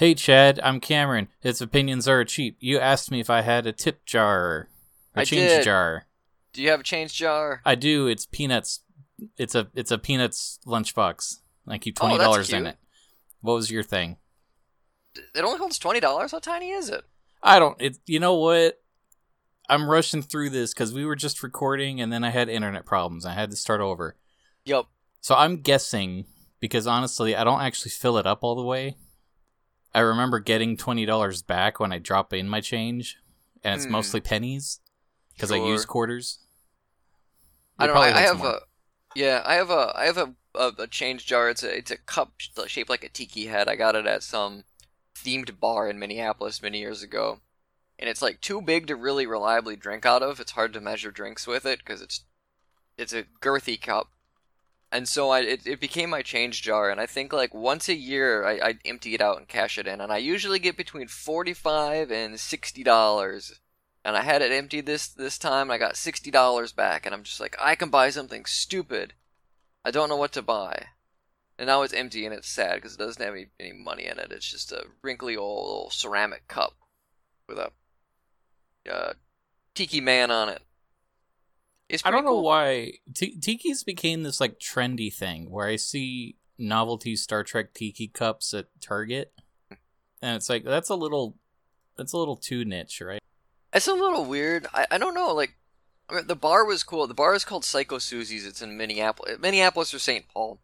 Hey Chad, I'm Cameron. His opinions are cheap. You asked me if I had a tip jar, a I change did. jar. Do you have a change jar? I do. It's peanuts. It's a it's a peanuts lunchbox. I keep oh, twenty that's dollars in it. What was your thing? It only holds twenty dollars. How tiny is it? I don't. It. You know what? I'm rushing through this because we were just recording and then I had internet problems. I had to start over. Yup. So I'm guessing because honestly, I don't actually fill it up all the way. I remember getting twenty dollars back when I drop in my change, and it's Hmm. mostly pennies because I use Sure. quarters. I don't know. I, probably I holds have more. a yeah. I have a I have a, a a change jar. It's a it's a cup shaped like a tiki head. I got it at some themed bar in Minneapolis many years ago, and it's like too big to really reliably drink out of. It's hard to measure drinks with it because it's it's a girthy cup. And so I it, it became my change jar, and I think like once a year I, I empty it out and cash it in, and I usually get between forty five and sixty dollars and I had it emptied this this time. And I got sixty dollars back, and I'm just like, I can buy something stupid. I don't know what to buy, and now it's empty and it's sad because it doesn't have any, any money in it. It's just a wrinkly old, old ceramic cup with a uh, tiki man on it. It's I don't know cool. why T- tiki's became this like trendy thing where I see novelty Star Trek tiki cups at Target, and it's like that's a little, that's a little too niche, right? It's a little weird. I, I don't know. Like, I mean, the bar was cool. The bar is called Psycho Suzi's. It's in Minneapolis, Minneapolis or St. Paul.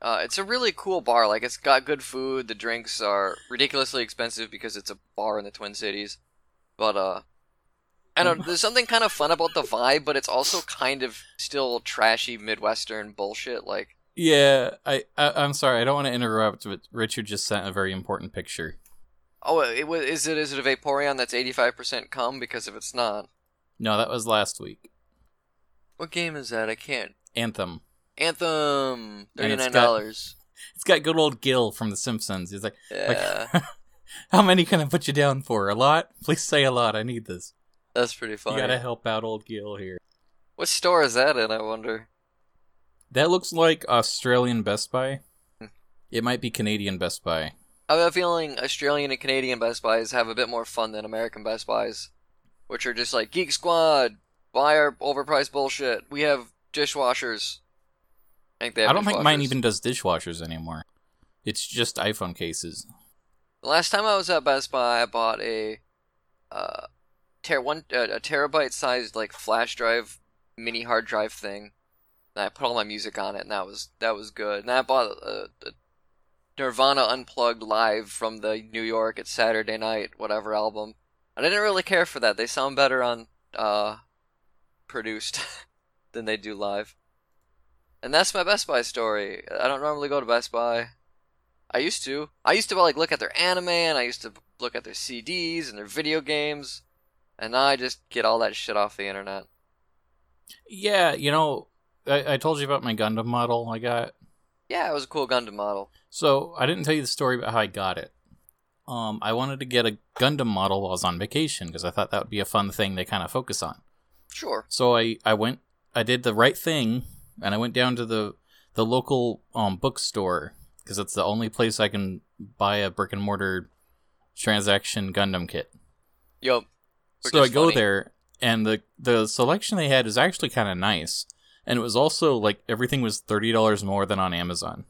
Uh, it's a really cool bar. Like, it's got good food. The drinks are ridiculously expensive because it's a bar in the Twin Cities. But uh, I don't. Mm. There's something kind of fun about the vibe, but it's also kind of still trashy Midwestern bullshit. Like, Yeah, I, I I'm sorry, I don't want to interrupt, but Richard just sent a very important picture. oh, it, was. is it is it a Vaporeon that's 85% cum? Because if it's not, No, that was last week. what game is that? I can't. Anthem. Anthem, Thirty nine dollars. It's got good old Gil from The Simpsons. He's like, Yeah. like how many can I put you down for? A lot? Please say a lot. I need this. That's pretty funny. You gotta help out old Gil here. What store is that in? I wonder. That looks like Australian Best Buy. Hmm. It might be Canadian Best Buy. I have a feeling Australian and Canadian Best Buys have a bit more fun than American Best Buys, which are just like Geek Squad, buy our overpriced bullshit. We have dishwashers. I think they have I don't think mine even does dishwashers anymore. It's just iPhone cases. The last time I was at Best Buy, I bought a uh, ter- one uh, a terabyte sized like flash drive, mini hard drive thing. And I put all my music on it, and that was that was good. And I bought a, a Nirvana unplugged live from the New York at Saturday Night whatever album. I didn't really care for that. They sound better on uh produced than they do live. And that's my Best Buy story. I don't normally go to Best Buy. I used to. I used to like look at their anime and I used to look at their CDs and their video games. And now I just get all that shit off the internet. Yeah, you know, I, I told you about my Gundam model I got. Yeah, it was a cool Gundam model. So I didn't tell you the story about how I got it. Um, I wanted to get a Gundam model while I was on vacation because I thought that would be a fun thing to kind of focus on. Sure. So I, I went, I did the right thing, and I went down to the the local um bookstore because it's the only place I can buy a brick and mortar transaction Gundam kit. Yup. So I go funny. there, and the the selection they had is actually kind of nice, and it was also like everything was thirty dollars more than on Amazon,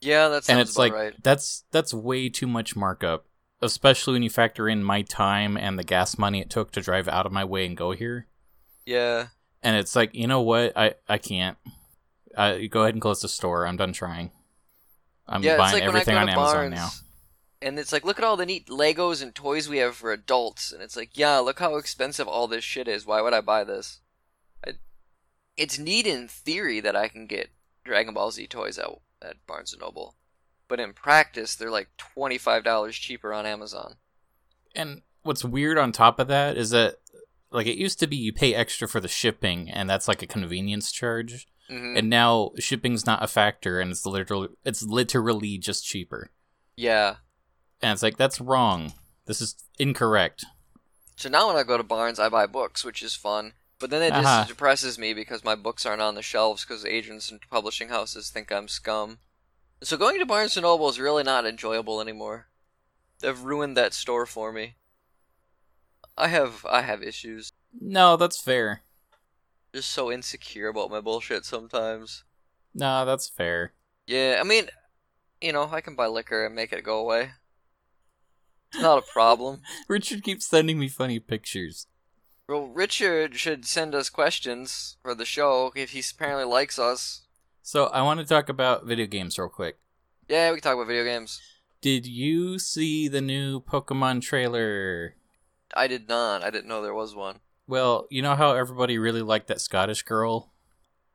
Yeah, that sounds and it's like right. that's that's way too much markup, especially when you factor in my time and the gas money it took to drive out of my way and go here. Yeah. And it's like, you know what? I I can't. I go ahead and close the store. I'm done trying. I'm yeah, buying like everything on I go to Amazon Barnes, now. And it's like, look at all the neat Legos and toys we have for adults. And it's like, yeah, look how expensive all this shit is. Why would I buy this? I, it's neat in theory that I can get Dragon Ball Z toys at, at Barnes & Noble. But in practice, they're like $25 cheaper on Amazon. And what's weird on top of that is that like it used to be you pay extra for the shipping and that's like a convenience charge. hmm And now shipping's not a factor and it's literally it's literally just cheaper. yeah. And it's like that's wrong. This is incorrect. So now when I go to Barnes, I buy books, which is fun. But then it just Uh-huh. depresses me because my books aren't on the shelves because agents and publishing houses think I'm scum. So going to Barnes & Noble is really not enjoyable anymore. They've ruined that store for me. I have I have issues. No, that's fair. Just so insecure about my bullshit sometimes. No, that's fair. Yeah, I mean, you know, I can buy liquor and make it go away. It's not a problem. Richard keeps sending me funny pictures. Well, Richard should send us questions for the show if he apparently likes us. So I want to talk about video games real quick. Yeah, we can talk about video games. Did you see the new Pokemon trailer? I did not. I didn't know there was one. Well, you know how everybody really liked that Scottish girl?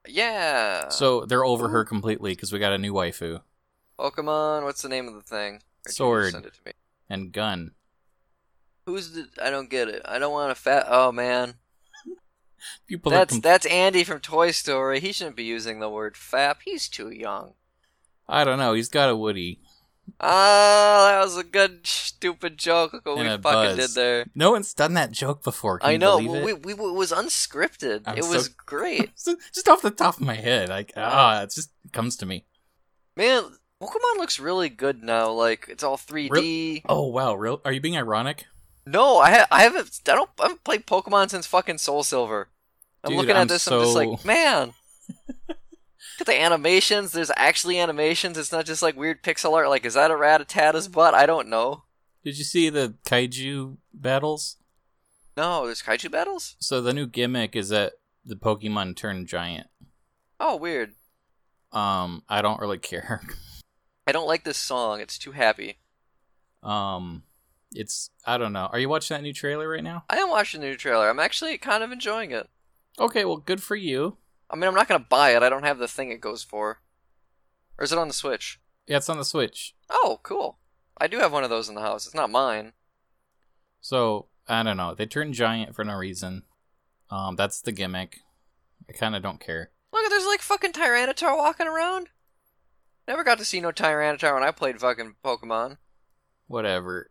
Yeah. So they're over Ooh. her completely because we got a new waifu Pokemon, what's the name of the thing? Or Sword. Send it to me. And gun. Who's the? I don't get it. I don't want a fat. Oh man, People that's that's Andy from Toy Story. He shouldn't be using the word fap. He's too young. I don't know. He's got a Woody. Ah, that was a good stupid joke. Look what And we fucking buzz. did there. No one's done that joke before. Can I you know. We, it? we, it was unscripted. I'm it so- was great. Just off the top of my head, like ah, it just comes to me. Man, Pokemon looks really good now. Like it's all 3D. Oh wow, real? Are you being ironic? No, I ha- I haven't. I don't. I haven't played Pokemon since fucking Soul Silver. I'm Dude, looking at I'm this. I'm just like, man. Look at the animations. There's actually animations. It's not just like weird pixel art. Like, is that a Rattata's butt? I don't know. Did you see the kaiju battles? No, there's kaiju battles. So the new gimmick is that the Pokemon turn giant. Oh, weird. Um, I don't really care. I don't like this song. It's too happy. um, it's I don't know. Are you watching that new trailer right now? I am watching the new trailer. I'm actually kind of enjoying it. Okay, well, good for you. I mean, I'm not gonna buy it. I don't have the thing it goes for. Or is it on the Switch? Yeah, it's on the Switch. Oh, cool. I do have one of those in the house. It's not mine. So I don't know. They turn giant for no reason. Um, that's the gimmick. I kind of don't care. Look, there's like fucking Tyranitar walking around. Never got to see no Tyranitar when I played fucking Pokemon. Whatever.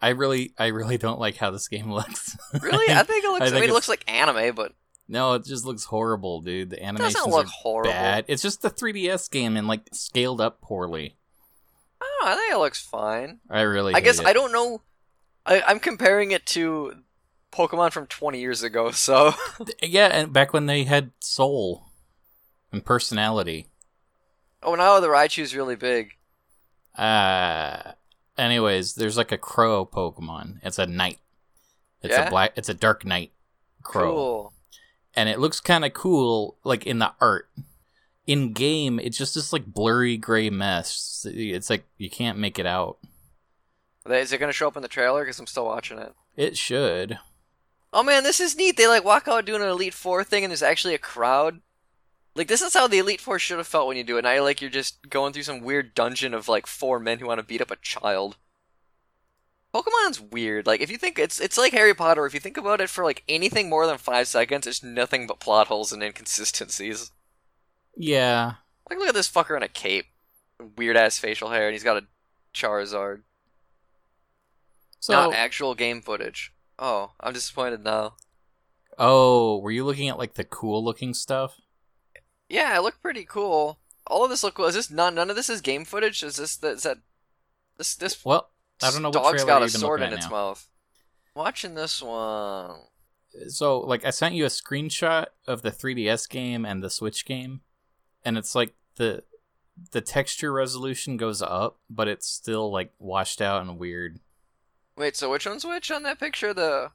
I really, I really don't like how this game looks. Really? I think it looks. I, think mean, it looks like anime, but no, it just looks horrible, dude. The it animations doesn't look horrible. bad. It's just the 3DS game and like scaled up poorly. I. I think it looks fine. I really. I guess it. I don't know. I, I'm comparing it to Pokemon from 20 years ago, so Yeah, and back when they had soul and personality. Oh no, the Raichu's really big. Uh anyways, there's like a crow Pokemon. It's a knight. It's Yeah? a black it's a dark knight crow. Cool. And it looks kind of cool like in the art. In game, it's just this like blurry gray mess. It's like you can't make it out. Is it gonna show up in the trailer? Because I'm still watching it. It should. Oh man, this is neat. They like walk out doing an Elite Four thing, and there's actually a crowd. Like this is how the Elite Four should have felt when you do it. Now like you're just going through some weird dungeon of like four men who want to beat up a child. Pokemon's weird. Like if you think it's it's like Harry Potter. If you think about it for like anything more than five seconds, it's nothing but plot holes and inconsistencies. Yeah. Like look at this fucker in a cape, weird ass facial hair, and he's got a Charizard. So Not actual game footage. Oh, I'm disappointed now. Oh, were you looking at like the cool looking stuff? Yeah, it looked pretty cool. All of this look cool. Is this none? None of this is game footage. Is this that? Is that this? This Well, I don't know what dog's got a sword in its now. mouth. Watching this one. so like I sent you a screenshot of the 3DS game and the Switch game, and it's like the the texture resolution goes up, but it's still like washed out and weird. Wait, so which one's which on that picture? The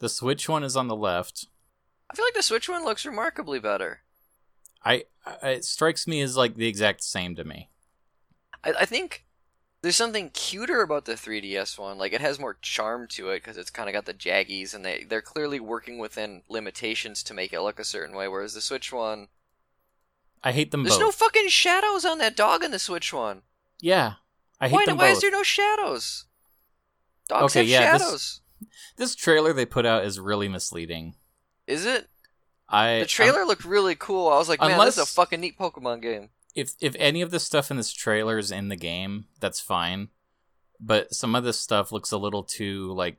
The Switch one is on the left. I feel like the Switch one looks remarkably better. I, I it strikes me as like the exact same to me. I, I think there's something cuter about the 3DS one. Like it has more charm to it because it's kind of got the jaggies, and they they're clearly working within limitations to make it look a certain way. Whereas the Switch one, I hate them there's both. no fucking shadows on that dog in the Switch one. yeah, I hate Why, them why both. is there no shadows? Dogs Okay, have yeah, this- shadows. This trailer they put out is really misleading. Is it? I The trailer looked really cool. I was like, man, this is a fucking neat Pokemon game. if if any of the stuff in this trailer is in the game, that's fine. But some of this stuff looks a little too like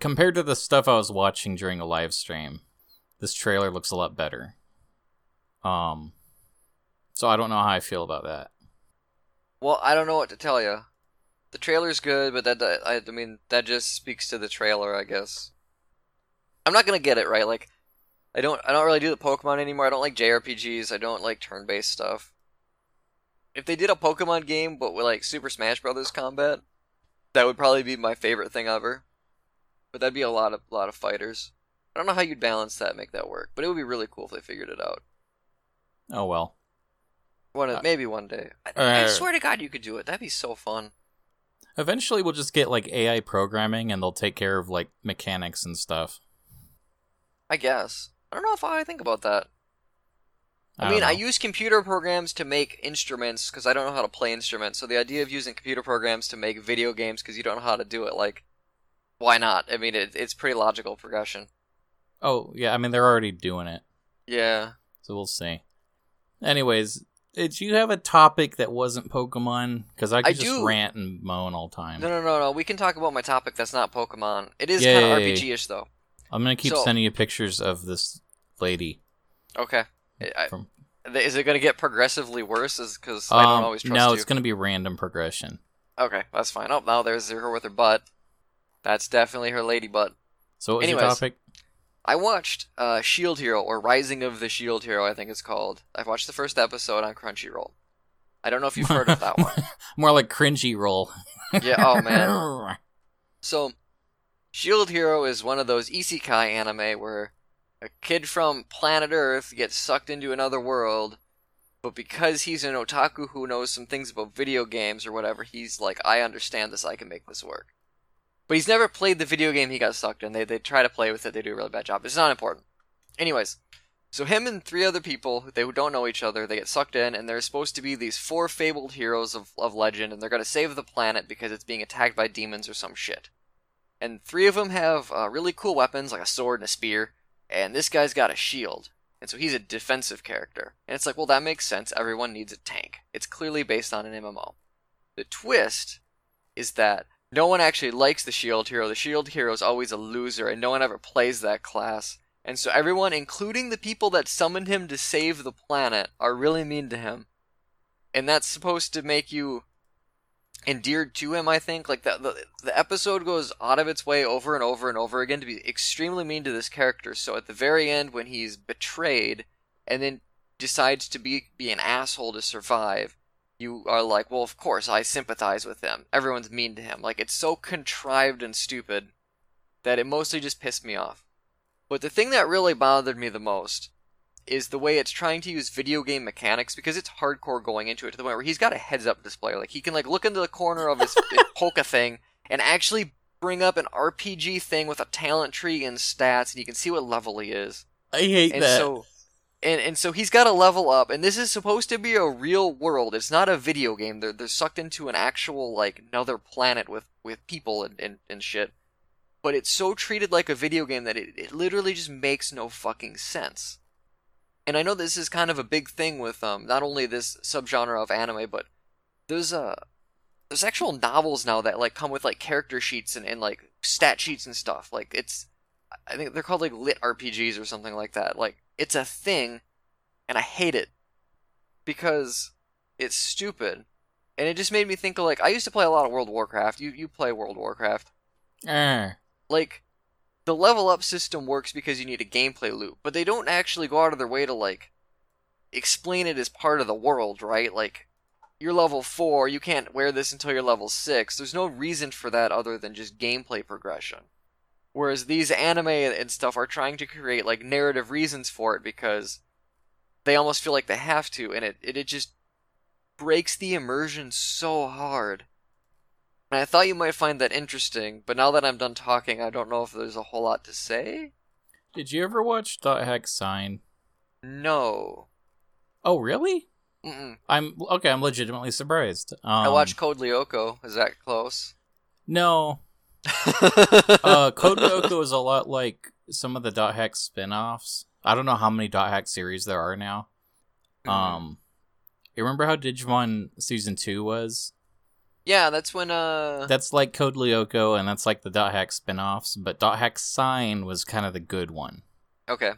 compared to the stuff I was watching during a live stream. This trailer looks a lot better. Um so I don't know how I feel about that. Well, I don't know what to tell you. The trailer's good, but that, that I, I mean that just speaks to the trailer, I guess. I'm not gonna get it right. Like, I don't I don't really do the Pokemon anymore. I don't like JRPGs. I don't like turn-based stuff. If they did a Pokemon game but with like Super Smash Brothers combat, that would probably be my favorite thing ever. But that'd be a lot of lot of fighters. I don't know how you'd balance that, and make that work, but it would be really cool if they figured it out. Oh well. One Uh, maybe one day. I, I uh, swear to God, you could do it. That'd be so fun. Eventually, we'll just get like AI programming, and they'll take care of like mechanics and stuff. I guess. I don't know if I think about that. I, don't mean, I use computer programs to make instruments because I don't know how to play instruments. So the idea of using computer programs to make video games because you don't know how to do it, like, why not? I mean, it, it's pretty logical progression. Oh yeah, I mean they're already doing it, Yeah. so we'll see. Anyways, did you have a topic that wasn't Pokemon? Because I could I just do. rant and moan all time. No, no, no, no. We can talk about my topic. That's not Pokemon. It is kind of RPG-ish though. I'm gonna keep So- sending you pictures of this lady. Okay. I, From- is it going to get progressively worse? Because I don't Um, always trust no, you. it's gonna be random progression. Okay, that's fine. Oh, now there's her with her butt. That's definitely her lady butt. So what was your topic? I watched uh, Shield Hero or Rising of the Shield Hero, I think it's called. I watched the first episode on Crunchyroll. I don't know if you've heard of that one. More like cringy roll. Yeah. Oh man. So, Shield Hero is one of those isekai anime where a kid from planet Earth gets sucked into another world, but because he's an otaku who knows some things about video games or whatever, he's like, I understand this, I can make this work. But he's never played the video game he got sucked in. They they try to play with it, they do a really bad job. It's not important. Anyways, so him and three other people, they don't know each other, they get sucked in, and they're supposed to be these four fabled heroes of, of legend, and they're going to save the planet because it's being attacked by demons or some shit. And three of them have uh, really cool weapons, like a sword and a spear, and this guy's got a shield. And so he's a defensive character. And it's like, well, that makes sense. Everyone needs a tank. It's clearly based on an MMO. The twist is that no one actually likes the shield hero. The shield hero is always a loser, and no one ever plays that class. And so everyone, including the people that summoned him to save the planet, are really mean to him. And that's supposed to make you endeared to him, I think. Like the, the the episode goes out of its way over and over and over again to be extremely mean to this character. So at the very end when he's betrayed and then decides to be be an asshole to survive, you are like, "Well, of course, I sympathize with him. Everyone's mean to him." Like it's so contrived and stupid that it mostly just pissed me off. But the thing that really bothered me the most is the way it's trying to use video game mechanics because it's hardcore going into it to the point where he's got a heads up display. Like he can like look into the corner of his polka thing and actually bring up an RPG thing with a talent tree and stats and you can see what level he is. I hate And that. so and and so he's got to level up and this is supposed to be a real world. It's not a video game. They're they're sucked into an actual like another planet with with people and and, and shit. But it's so treated like a video game that it, it literally just makes no fucking sense. And I know this is kind of a big thing with um not only this subgenre of anime, but there's uh there's actual novels now that like come with like character sheets and, and like stat sheets and stuff. Like it's I think they're called like lit RPGs or something like that. Like it's a thing and I hate it because it's stupid. And it just made me think of like I used to play a lot of World of Warcraft. You you play World of Warcraft. Err. Like the level up system works because you need a gameplay loop, but they don't actually go out of their way to like explain it as part of the world, right? Like you're level 4, you can't wear this until you're level 6. There's no reason for that other than just gameplay progression. Whereas these anime and stuff are trying to create like narrative reasons for it because they almost feel like they have to and it it, it just breaks the immersion so hard. And I thought you might find that interesting, but now that I'm done talking, I don't know if there's a whole lot to say. Did you ever watch Dot Hack Sign? No. Oh, really? Mm-mm. I'm okay. I'm legitimately surprised. Um, I watched Code Lyoko. Is that close? No, uh, Code Lyoko is a lot like some of the Dot Hack spin-offs. I don't know how many Dot Hack series there are now. Mhm. Um, you remember how Digimon season two was? Yeah, that's when uh That's like Code Lyoko, and that's like the Dot Hack spin-offs. But Dot Hack Sign was kind of the good one. okay.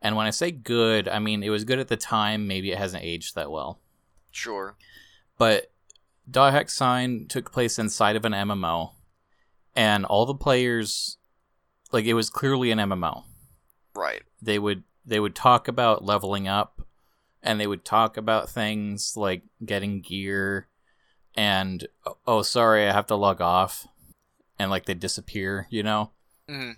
And when I say good, I mean it was good at the time. Maybe it hasn't aged that well. Sure. But Dot Hack Sign took place inside of an MMO, and all the players, like it was clearly an MMO. Right. They would they would talk about leveling up, and they would talk about things like getting gear, and oh sorry I have to log off, and like they disappear, you know. hmm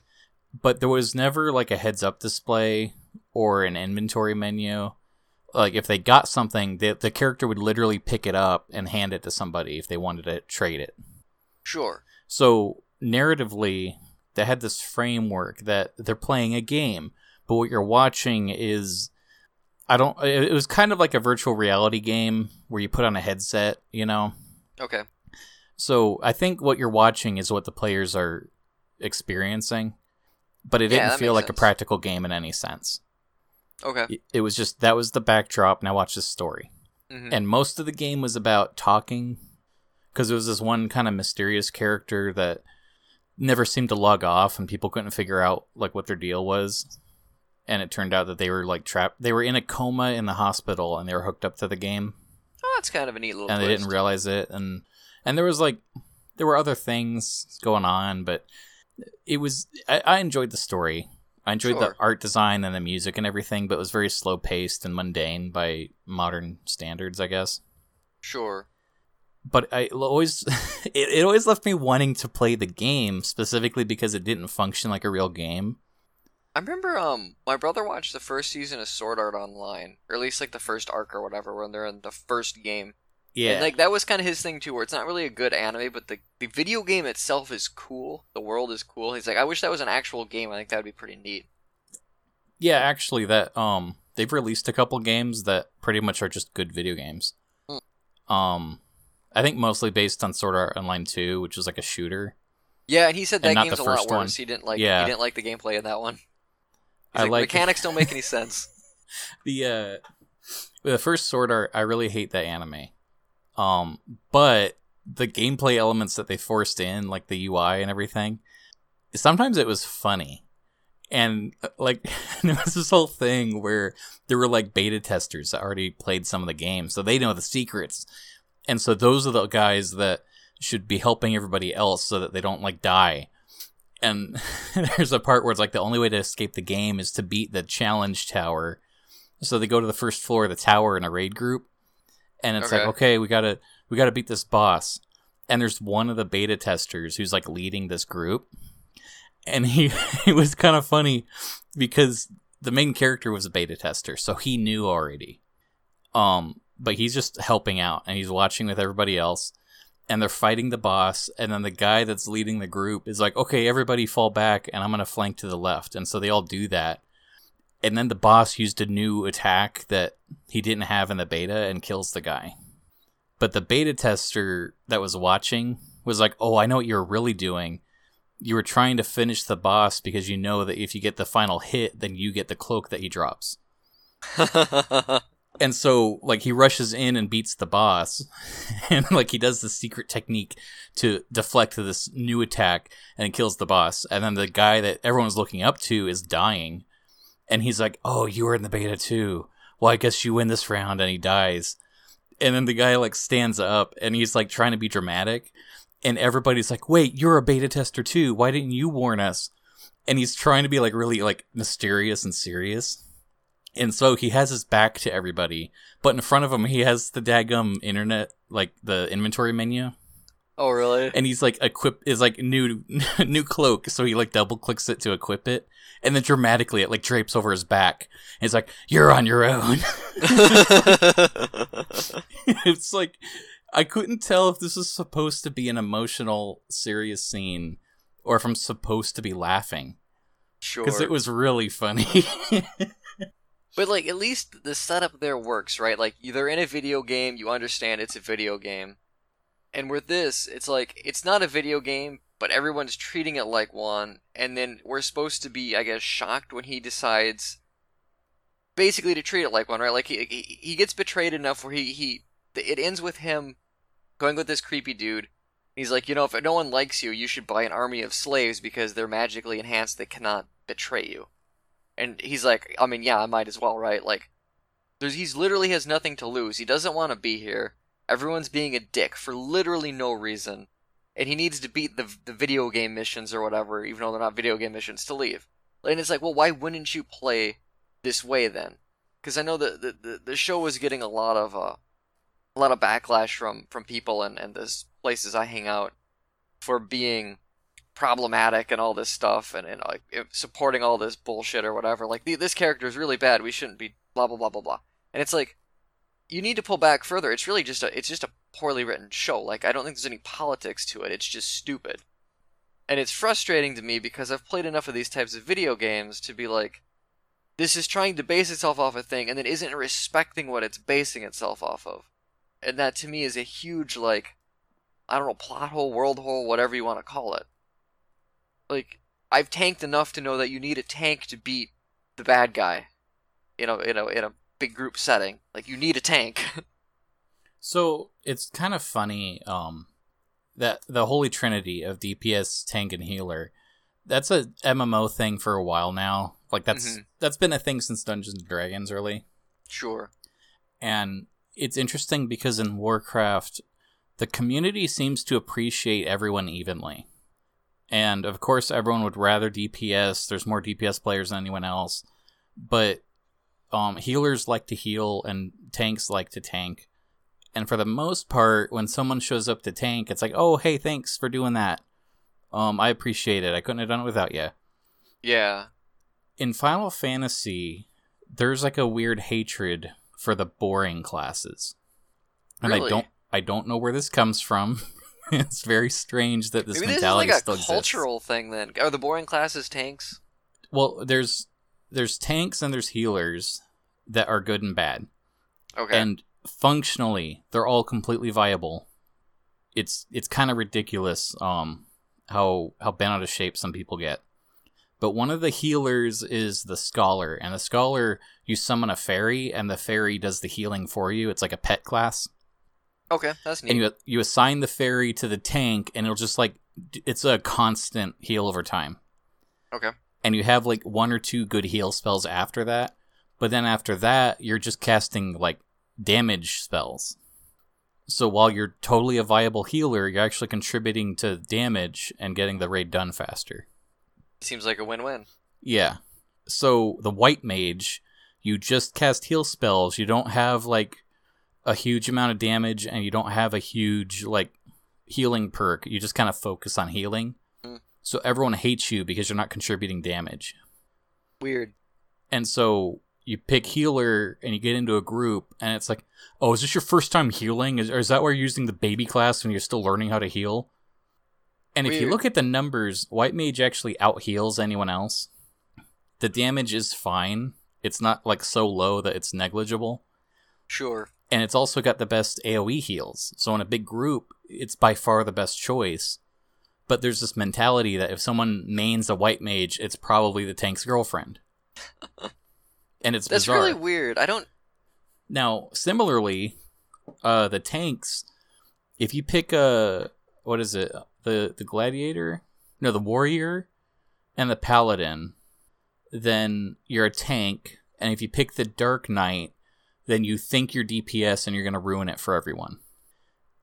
But there was never like a heads up display or an inventory menu. Like if they got something, the the character would literally pick it up and hand it to somebody if they wanted to trade it. Sure. So narratively, they had this framework that they're playing a game, but what you're watching is I don't it was kind of like a virtual reality game where you put on a headset, you know. Okay. So I think what you're watching is what the players are experiencing, but it Yeah, didn't feel like a practical game in any sense. Okay. It- was just that was the backdrop. Now watch this story. hmm And most of the game was about talking because there was this one kind of mysterious character that never seemed to log off and people couldn't figure out like what their deal was. And it turned out that they were like trapped. They were in a coma in the hospital and they were hooked up to the game that's kind of a neat little. and they didn't realize it and and there was like there were other things going on but it was i, I enjoyed the story i enjoyed the art design and the music and everything but it was very slow paced and mundane by modern standards i guess Sure. but i always it, it always left me wanting to play the game specifically because it didn't function like a real game I remember um my brother watched the first season of Sword Art Online, or at least like the first arc or whatever, when they're in the first game. yeah And like that was kind of his thing too, where it's not really a good anime, but the the video game itself is cool. The world is cool. He's like, I wish that was an actual game. I think that would be pretty neat. yeah actually that um they've released a couple games that pretty much are just good video games Hmm. um i think mostly based on sword art online 2 which is like a shooter Yeah, and he said that game's a lot worse. one. He didn't like Yeah. he didn't like the gameplay in that one. He's I like, like- mechanics don't make any sense. the uh the first sword art i really hate that anime. Um but the gameplay elements that they forced in like the ui and everything sometimes it was funny. And uh, like there was this whole thing where there were like beta testers that already played some of the games so they know the secrets. And so those are the guys that should be helping everybody else so that they don't like die and there's a part where it's like the only way to escape the game is to beat the challenge tower. So they go to the first floor of the tower in a raid group and it's like Okay. okay we gotta we gotta beat this boss. And there's one of the beta testers who's like leading this group. And he it was kind of funny because the main character was a beta tester so he knew already. Um but he's just helping out and he's watching with everybody else and they're fighting the boss and then the guy that's leading the group is like okay everybody fall back and i'm gonna flank to the left. And so they all do that. And then the boss used a new attack that he didn't have in the beta and kills the guy. But the beta tester that was watching was like oh i know what you're really doing. You were trying to finish the boss because you know that if you get the final hit then you get the cloak that he drops and so like he rushes in and beats the boss. And like he does the secret technique to deflect this new attack and kills the boss. And then the guy that everyone's looking up to is dying. And he's like oh you were in the beta too. Well i guess you win this round. And he dies. And then the guy like stands up and he's like trying to be dramatic. And everybody's like wait you're a beta tester too. Why didn't you warn us? And he's trying to be like really like mysterious and serious and so he has his back to everybody, but in front of him he has the daggum internet, like the inventory menu, oh really? and he's like equip is like new new cloak, so he like double clicks it to equip it, and then dramatically it like drapes over his back. And it's like you're on your own. it's like I couldn't tell if this was supposed to be an emotional, serious scene, or if I'm supposed to be laughing sure. because it was really funny. But like at least the setup there works, right? Like they're in a video game, you understand it's a video game. And with this, it's like it's not a video game, but everyone's treating it like one, and then we're supposed to be, I guess, shocked when he decides basically to treat it like one, right? Like he he, he gets betrayed enough where he he it ends with him going with this creepy dude. He's like, you know, if no one likes you, you should buy an army of slaves because they're magically enhanced. They cannot betray you. And he's like, I mean, yeah, I might as well, right? Like, there's he's literally has nothing to lose. He doesn't want to be here. Everyone's being a dick for literally no reason, and he needs to beat the the video game missions or whatever, even though they're not video game missions, to leave. And it's like, well, why wouldn't you play this way then? Because I know that the, the the show was getting a lot of uh, a lot of backlash from from people and and the places I hang out for being problematic and all this stuff and, and like supporting all this bullshit or whatever. Like this character is really bad. We shouldn't be blah blah blah blah blah. And it's like you need to pull back further. It's really just a it's just a poorly written show. Like I don't think there's any politics to it. It's just stupid. And it's frustrating to me because I've played enough of these types of video games to be like this is trying to base itself off a thing and then isn't respecting what it's basing itself off of. And that to me is a huge like I don't know, plot hole, world hole, whatever you want to call it like I've tanked enough to know that you need a tank to beat the bad guy. You know, in a in a big group setting. Like you need a tank. so it's kind of funny, um, that the holy trinity of DPS, tank, and healer. That's a MMO thing for a while now. Like that's mm-hmm. that's been a thing since Dungeons and Dragons, really. Sure. And it's interesting because in Warcraft, the community seems to appreciate everyone evenly. And of course, everyone would rather DPS. There's more DPS players than anyone else. But um, healers like to heal and tanks like to tank. And for the most part, when someone shows up to tank, it's like, oh, hey, thanks for doing that. Um, I appreciate it. I couldn't have done it without you. Yeah. In Final Fantasy, there's like a weird hatred for the boring classes. And really? I don't I don't know where this comes from. it's very strange that this Maybe mentality this is like a cultural exists. thing. Then are the boring classes tanks? Well, there's there's tanks and there's healers that are good and bad. Okay. And functionally, they're all completely viable. It's it's kind of ridiculous um how how bent out of shape some people get. But one of the healers is the scholar, and the scholar you summon a fairy, and the fairy does the healing for you. It's like a pet class. Okay, that's neat. And you you assign the fairy to the tank, and it'll just like it's a constant heal over time. Okay. And you have like one or two good heal spells after that, but then after that, you're just casting like damage spells. So while you're totally a viable healer, you're actually contributing to damage and getting the raid done faster. Seems like a win-win. Yeah. So the white mage, you just cast heal spells. You don't have like a huge amount of damage and you don't have a huge like healing perk. You just kind of focus on healing. Mm. So everyone hates you because you're not contributing damage. Weird. And so you pick healer and you get into a group and it's like, oh, is this your first time healing? Is, or is that why you're using the baby class when you're still learning how to heal? And Weird. if you look at the numbers, White Mage actually out heals anyone else. The damage is fine. It's not like so low that it's negligible. Sure and it's also got the best AoE heals. So in a big group, it's by far the best choice. But there's this mentality that if someone mains a white mage, it's probably the tank's girlfriend. and it's That's bizarre. really weird. I don't Now, similarly, uh the tanks if you pick a what is it? The the gladiator? No, the warrior and the paladin, then you're a tank. And if you pick the dark knight, then you think you're DPS and you're going to ruin it for everyone.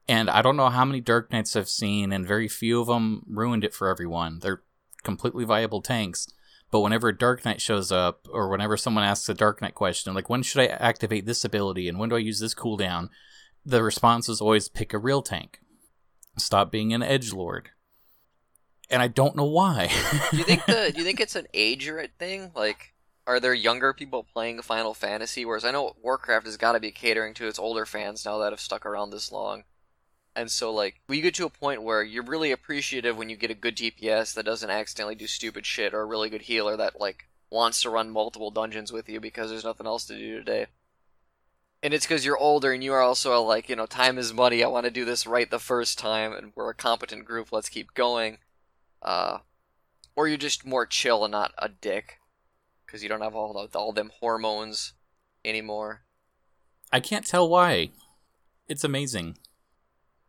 And I don't know how many Dark Knights I've seen, and very few of them ruined it for everyone. They're completely viable tanks. But whenever a Dark Knight shows up, or whenever someone asks a Dark Knight question, like when should I activate this ability and when do I use this cooldown, the response is always pick a real tank. Stop being an edge lord. And I don't know why. do you think the do you think it's an age thing? Like are there younger people playing Final Fantasy? Whereas I know Warcraft has got to be catering to its older fans now that have stuck around this long. And so, like, we get to a point where you're really appreciative when you get a good DPS that doesn't accidentally do stupid shit, or a really good healer that, like, wants to run multiple dungeons with you because there's nothing else to do today. And it's because you're older and you are also like, you know, time is money. I want to do this right the first time, and we're a competent group. Let's keep going. Uh, or you're just more chill and not a dick because you don't have all the, all them hormones anymore. I can't tell why. It's amazing.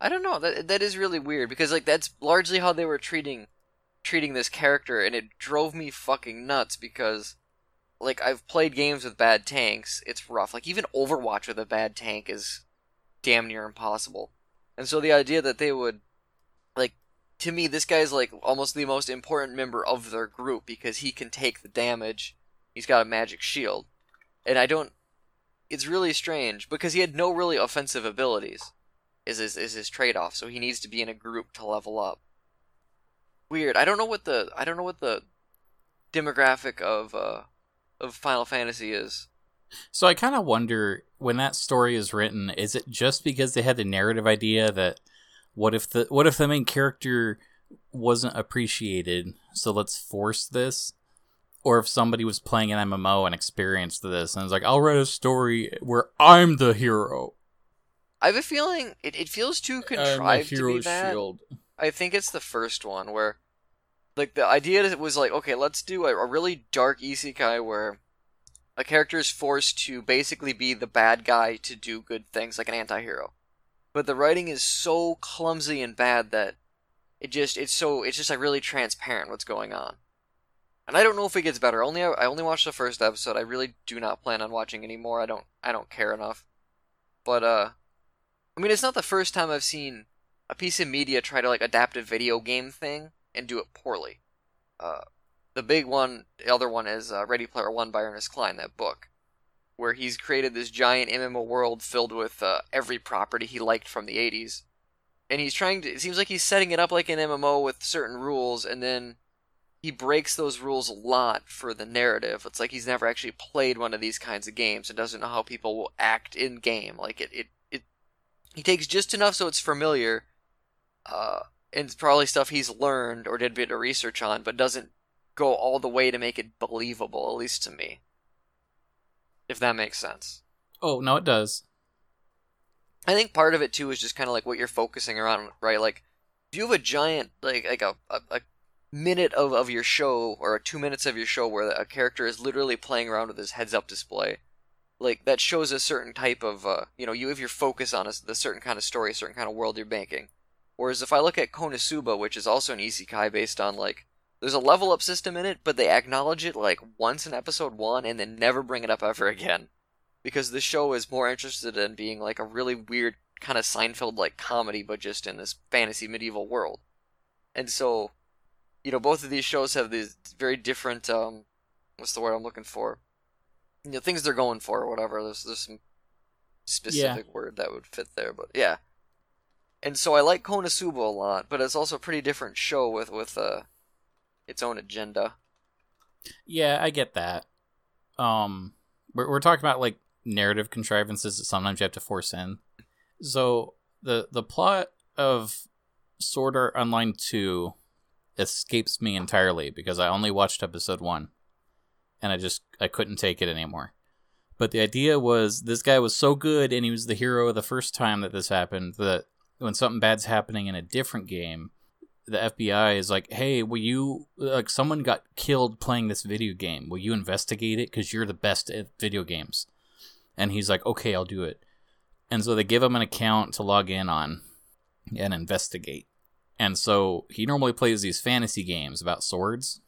I don't know. That that is really weird because like that's largely how they were treating treating this character, and it drove me fucking nuts because like I've played games with bad tanks. It's rough. Like even Overwatch with a bad tank is damn near impossible. And so the idea that they would like to me this guy's like almost the most important member of their group because he can take the damage. He's got a magic shield. And I don't it's really strange because he had no really offensive abilities. Is his is his trade off, so he needs to be in a group to level up. Weird. I don't know what the I don't know what the demographic of uh of Final Fantasy is. So I kind of wonder when that story is written, is it just because they had the narrative idea that what if the what if the main character wasn't appreciated, so let's force this? Or if somebody was playing an MMO and experienced this and was like, I'll write a story where I'm the hero. I have a feeling it, it feels too contrived to be that. Shield. I think it's the first one where like the idea was like, okay, let's do a, a really dark isekai where a character is forced to basically be the bad guy to do good things, like an anti-hero. But the writing is so clumsy and bad that it just it's so it's just like really transparent what's going on. And I don't know if it gets better. Only I only watched the first episode. I really do not plan on watching any more. I don't I don't care enough. But uh I mean it's not the first time I've seen a piece of media try to like adapt a video game thing and do it poorly. Uh the big one, the other one is uh, Ready Player One by Ernest Cline, that book, where he's created this giant MMO world filled with uh, every property he liked from the 80s. And he's trying to, it seems like he's setting it up like an MMO with certain rules, and then he breaks those rules a lot for the narrative. It's like he's never actually played one of these kinds of games and doesn't know how people will act in game. Like it, it, it he takes just enough so it's familiar, uh, and it's probably stuff he's learned or did a bit of research on, but doesn't go all the way to make it believable, at least to me. If that makes sense. Oh, no, it does. I think part of it too is just kind of like what you're focusing around, right? Like, if you have a giant, like, like a, a, a minute of, of your show or two minutes of your show where a character is literally playing around with his heads up display, like that shows a certain type of, uh, you know, you have your focus on a, the certain kind of story, a certain kind of world you're banking Whereas if I look at Konosuba, which is also an isekai based on like there's a level up system in it, but they acknowledge it like once in episode one and then never bring it up ever again. Because the show is more interested in being like a really weird kind of Seinfeld like comedy, but just in this fantasy medieval world. And so, you know, both of these shows have these very different um what's the word I'm looking for? You know, things they're going for or whatever. There's there's some specific yeah. word that would fit there, but yeah. And so I like Konosuba a lot, but it's also a pretty different show with with uh its own agenda. Yeah, I get that. Um, we're we're talking about like narrative contrivances that sometimes you have to force in. So the the plot of Sword Art Online two escapes me entirely because I only watched episode one, and I just I couldn't take it anymore. But the idea was this guy was so good and he was the hero the first time that this happened that when something bad's happening in a different game, the FBI is like, "Hey, will you like someone got killed playing this video game? Will you investigate it cuz you're the best at video games?" And he's like, "Okay, I'll do it." And so they give him an account to log in on and investigate. And so he normally plays these fantasy games about swords,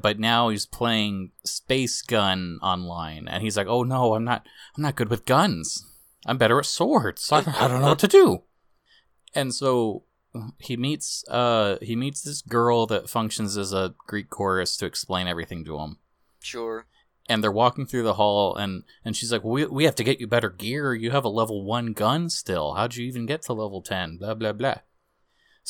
but now he's playing Space Gun online and he's like, "Oh no, I'm not I'm not good with guns. I'm better at swords. I, I don't know what to do." And so he meets uh he meets this girl that functions as a Greek chorus to explain everything to him. Sure. And they're walking through the hall and and she's like, "We we have to get you better gear. You have a level 1 gun still. How'd you even get to level 10?" blah blah blah.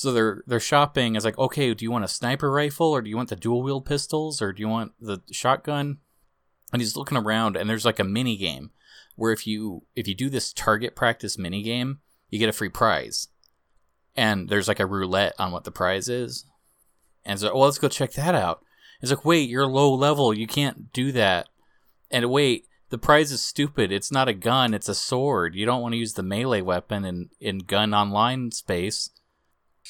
So they're they're shopping is like, "Okay, do you want a sniper rifle or do you want the dual wield pistols or do you want the shotgun?" And he's looking around and there's like a mini game where if you if you do this target practice mini game, you get a free prize and there's like a roulette on what the prize is. And so, well, let's go check that out. It's like, wait, you're low level. You can't do that. And wait, the prize is stupid. It's not a gun. It's a sword. You don't want to use the melee weapon in, in gun online space.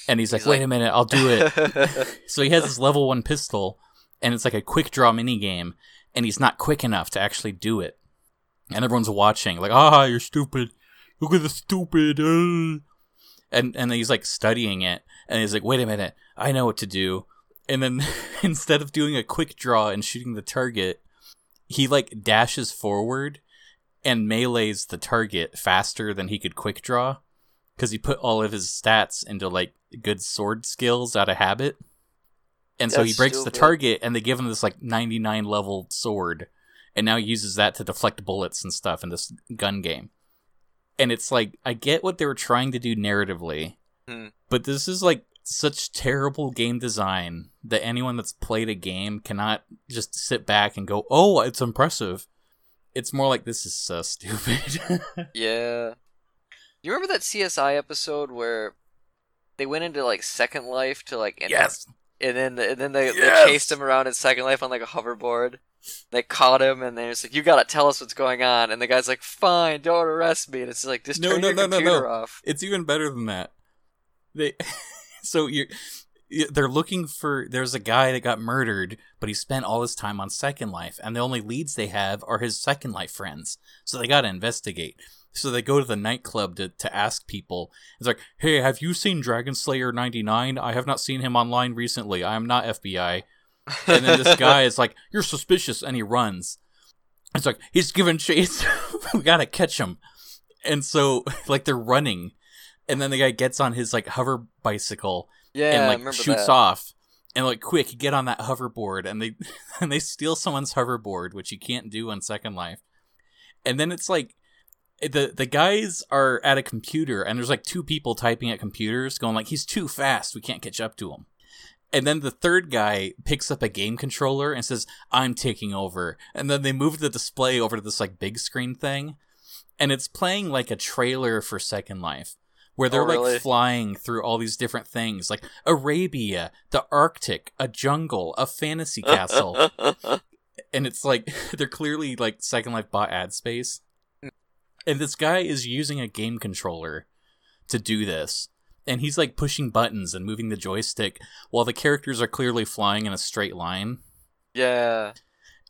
And he's, he's like, wait a minute, I'll do it. so he has this level one pistol, and it's like a quick draw mini game, and he's not quick enough to actually do it. And everyone's watching, like, ah, you're stupid. Look at the stupid. Uh and and he's like studying it and he's like wait a minute i know what to do and then instead of doing a quick draw and shooting the target he like dashes forward and melees the target faster than he could quick draw because he put all of his stats into like good sword skills out of habit. And so he That's breaks the target and they give him this like 99 level sword and now he uses that to deflect bullets and stuff in this gun game. And it's like I get what they were trying to do narratively, Hmm. but this is like such terrible game design that anyone that's played a game cannot just sit back and go, "Oh, it's impressive." It's more like this is so stupid. Yeah. You remember that CSI episode where they went into like Second Life to like and, yes. and then and then they, Yes! they chased him around in Second Life on like a hoverboard. They caught him and they're just like, "You gotta tell us what's going on." And the guy's like, "Fine, don't arrest me." And it's like, "Just No, turn no, your no, no, computer no. off." It's even better than that. They so you they're looking for there's a guy that got murdered, but he spent all his time on Second Life, and the only leads they have are his Second Life friends. So they got to investigate. So they go to the nightclub to, to ask people. It's like, hey, have you seen Dragon Slayer 99? I have not seen him online recently. I am not FBI. And then this guy is like, you're suspicious, and he runs. It's like, he's giving chase. we gotta catch him. And so, like, they're running. And then the guy gets on his, like, hover bicycle Yeah, and like shoots that. off and like quick get on that hoverboard and they and they steal someone's hoverboard which you can't do on second life and then it's like the the guys are at a computer and there's like two people typing at computers going like he's too fast. We can't catch up to him. And then the third guy picks up a game controller and says i'm taking over. And then they move the display over to this like big screen thing. And it's playing like a trailer for second life where they're Oh, really? like flying through all these different things like arabia the arctic a jungle a fantasy castle. And it's like they're clearly like second life bot ad space and this guy is using a game controller to do this and he's like pushing buttons and moving the joystick while the characters are clearly flying in a straight line. Yeah.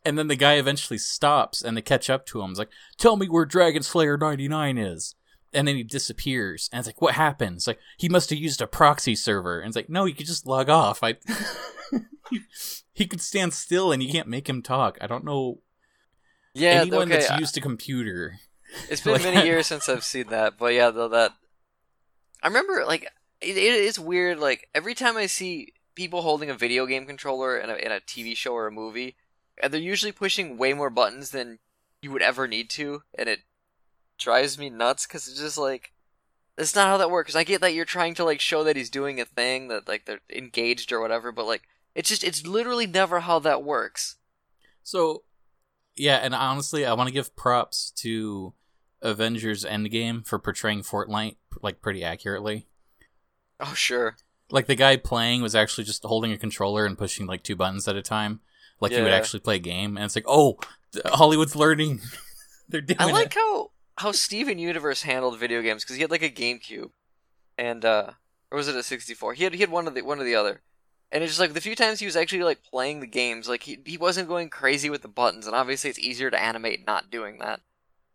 and then the guy eventually stops and they catch up to him. It's like tell me where dragon slayer 99 is. And then he disappears and it's like what happened? It's like he must have used a proxy server. And it's like no you could just log off. I he, could stand still and you can't make him talk. I don't know Yeah, anyone okay. that's used a computer It's been many years since I've seen that, but yeah, though that I remember like it, it is weird. Like every time I see people holding a video game controller in a in a TV show or a movie, and they're usually pushing way more buttons than you would ever need to, and it drives me nuts because it's just like that's not how that works. I get that you're trying to like show that he's doing a thing that like they're engaged or whatever, but like it's just it's literally never how that works. So, yeah, and honestly, I want to give props to Avengers Endgame for portraying Fortnite like pretty accurately. Oh sure, Like the guy playing was actually just holding a controller and pushing like two buttons at a time, like he would actually play a game. And it's like, oh, Hollywood's learning. They're doing I it. like how how Steven Universe handled video games because he had like a GameCube, and uh, or was it a 64? He had he had one of the one or the other, and it's just like the few times he was actually like playing the games, like he he wasn't going crazy with the buttons, and obviously it's easier to animate not doing that.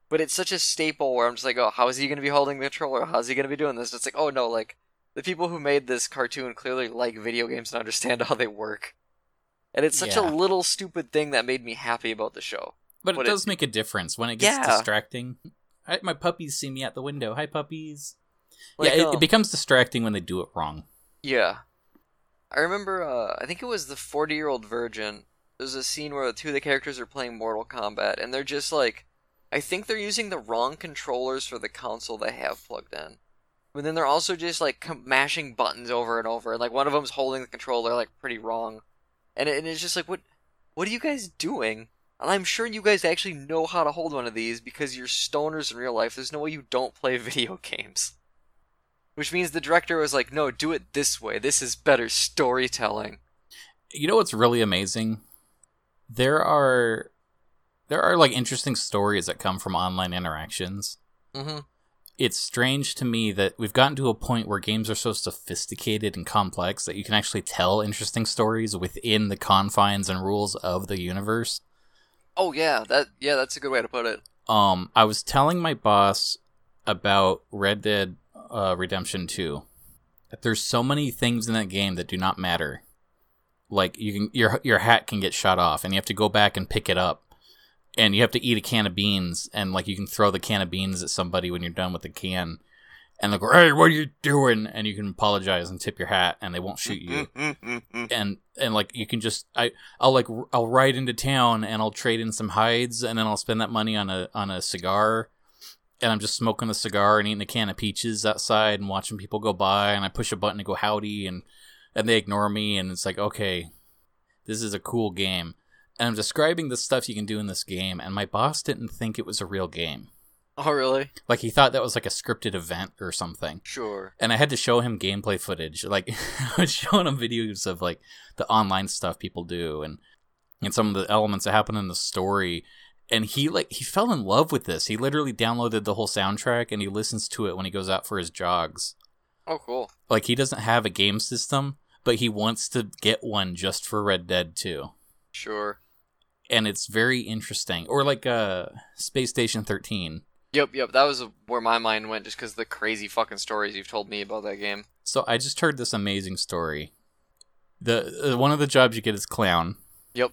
But it's such a staple where I'm just like, oh, how is he going to be holding the controller? How's he going to be doing this? It's like, oh no, like the people who made this cartoon clearly like video games and understand how they work. And it's such Yeah. a little stupid thing that made me happy about the show. but it it- does make a difference when it gets Yeah. distracting. I, my puppies see me at the window. Hi, puppies. Like, yeah, it, um, it becomes distracting when they do it wrong. Yeah. I remember, uh, I think it was the 40 year old virgin. There's a scene where the two of the characters are playing Mortal Kombat, and they're just like, I think they're using the wrong controllers for the console they have plugged in. But then they're also just like mashing buttons over and over, like one of them's holding the controller like pretty wrong. And, it, and it's just like, what, what are you guys doing? And I'm sure you guys actually know how to hold one of these because you're stoners in real life. There's no way you don't play video games. Which means the director was like, no, do it this way. This is better storytelling. You know what's really amazing? There are there are like interesting stories that come from online interactions. Mm-hmm. It's strange to me that we've gotten to a point where games are so sophisticated and complex that you can actually tell interesting stories within the confines and rules of the universe. Oh yeah, that yeah, that's a good way to put it. Um, I was telling my boss about Red Dead uh, Redemption 2 that there's so many things in that game that do not matter. Like you can your your hat can get shot off and you have to go back and pick it up. And you have to eat a can of beans, and like you can throw the can of beans at somebody when you're done with the can, and they go, "Hey, what are you doing?" And you can apologize and tip your hat, and they won't shoot you. and and like you can just I I'll like I'll ride into town and I'll trade in some hides, and then I'll spend that money on a on a cigar. And I'm just smoking a cigar and eating a can of peaches outside and watching people go by, and I push a button to go howdy, and and they ignore me, and it's like, okay, this is a cool game. And I'm describing the stuff you can do in this game, and my boss didn't think it was a real game. oh, really? Like he thought that was like a scripted event or something. Sure. And I had to show him gameplay footage. Like I was showing him videos of like the online stuff people do and and some of the elements that happen in the story. And he like he fell in love with this. He literally downloaded the whole soundtrack and he listens to it when he goes out for his jogs. Oh, cool. Like he doesn't have a game system, but he wants to get one just for Red Dead 2. Sure. And it's very interesting. Or like uh Space Station 13. Yep, yep. That was where my mind went, just because the crazy fucking stories you've told me about that game. So I just heard this amazing story. The uh, one of the jobs you get is clown. Yep.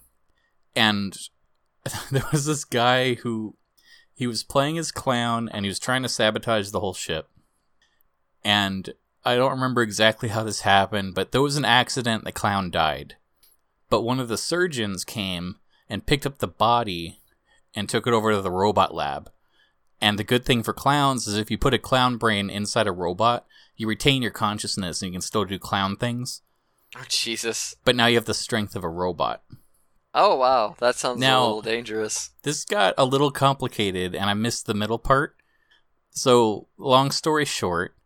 And there was this guy who he was playing as clown and he was trying to sabotage the whole ship. And I don't remember exactly how this happened, but there was an accident. The clown died. But one of the surgeons came and picked up the body and took it over to the robot lab. And the good thing for clowns is if you put a clown brain inside a robot, you retain your consciousness and you can still do clown things. Oh, Jesus. But now you have the strength of a robot. Oh, wow. That sounds Now- a little dangerous. This got a little complicated and I missed the middle part. So, long story short,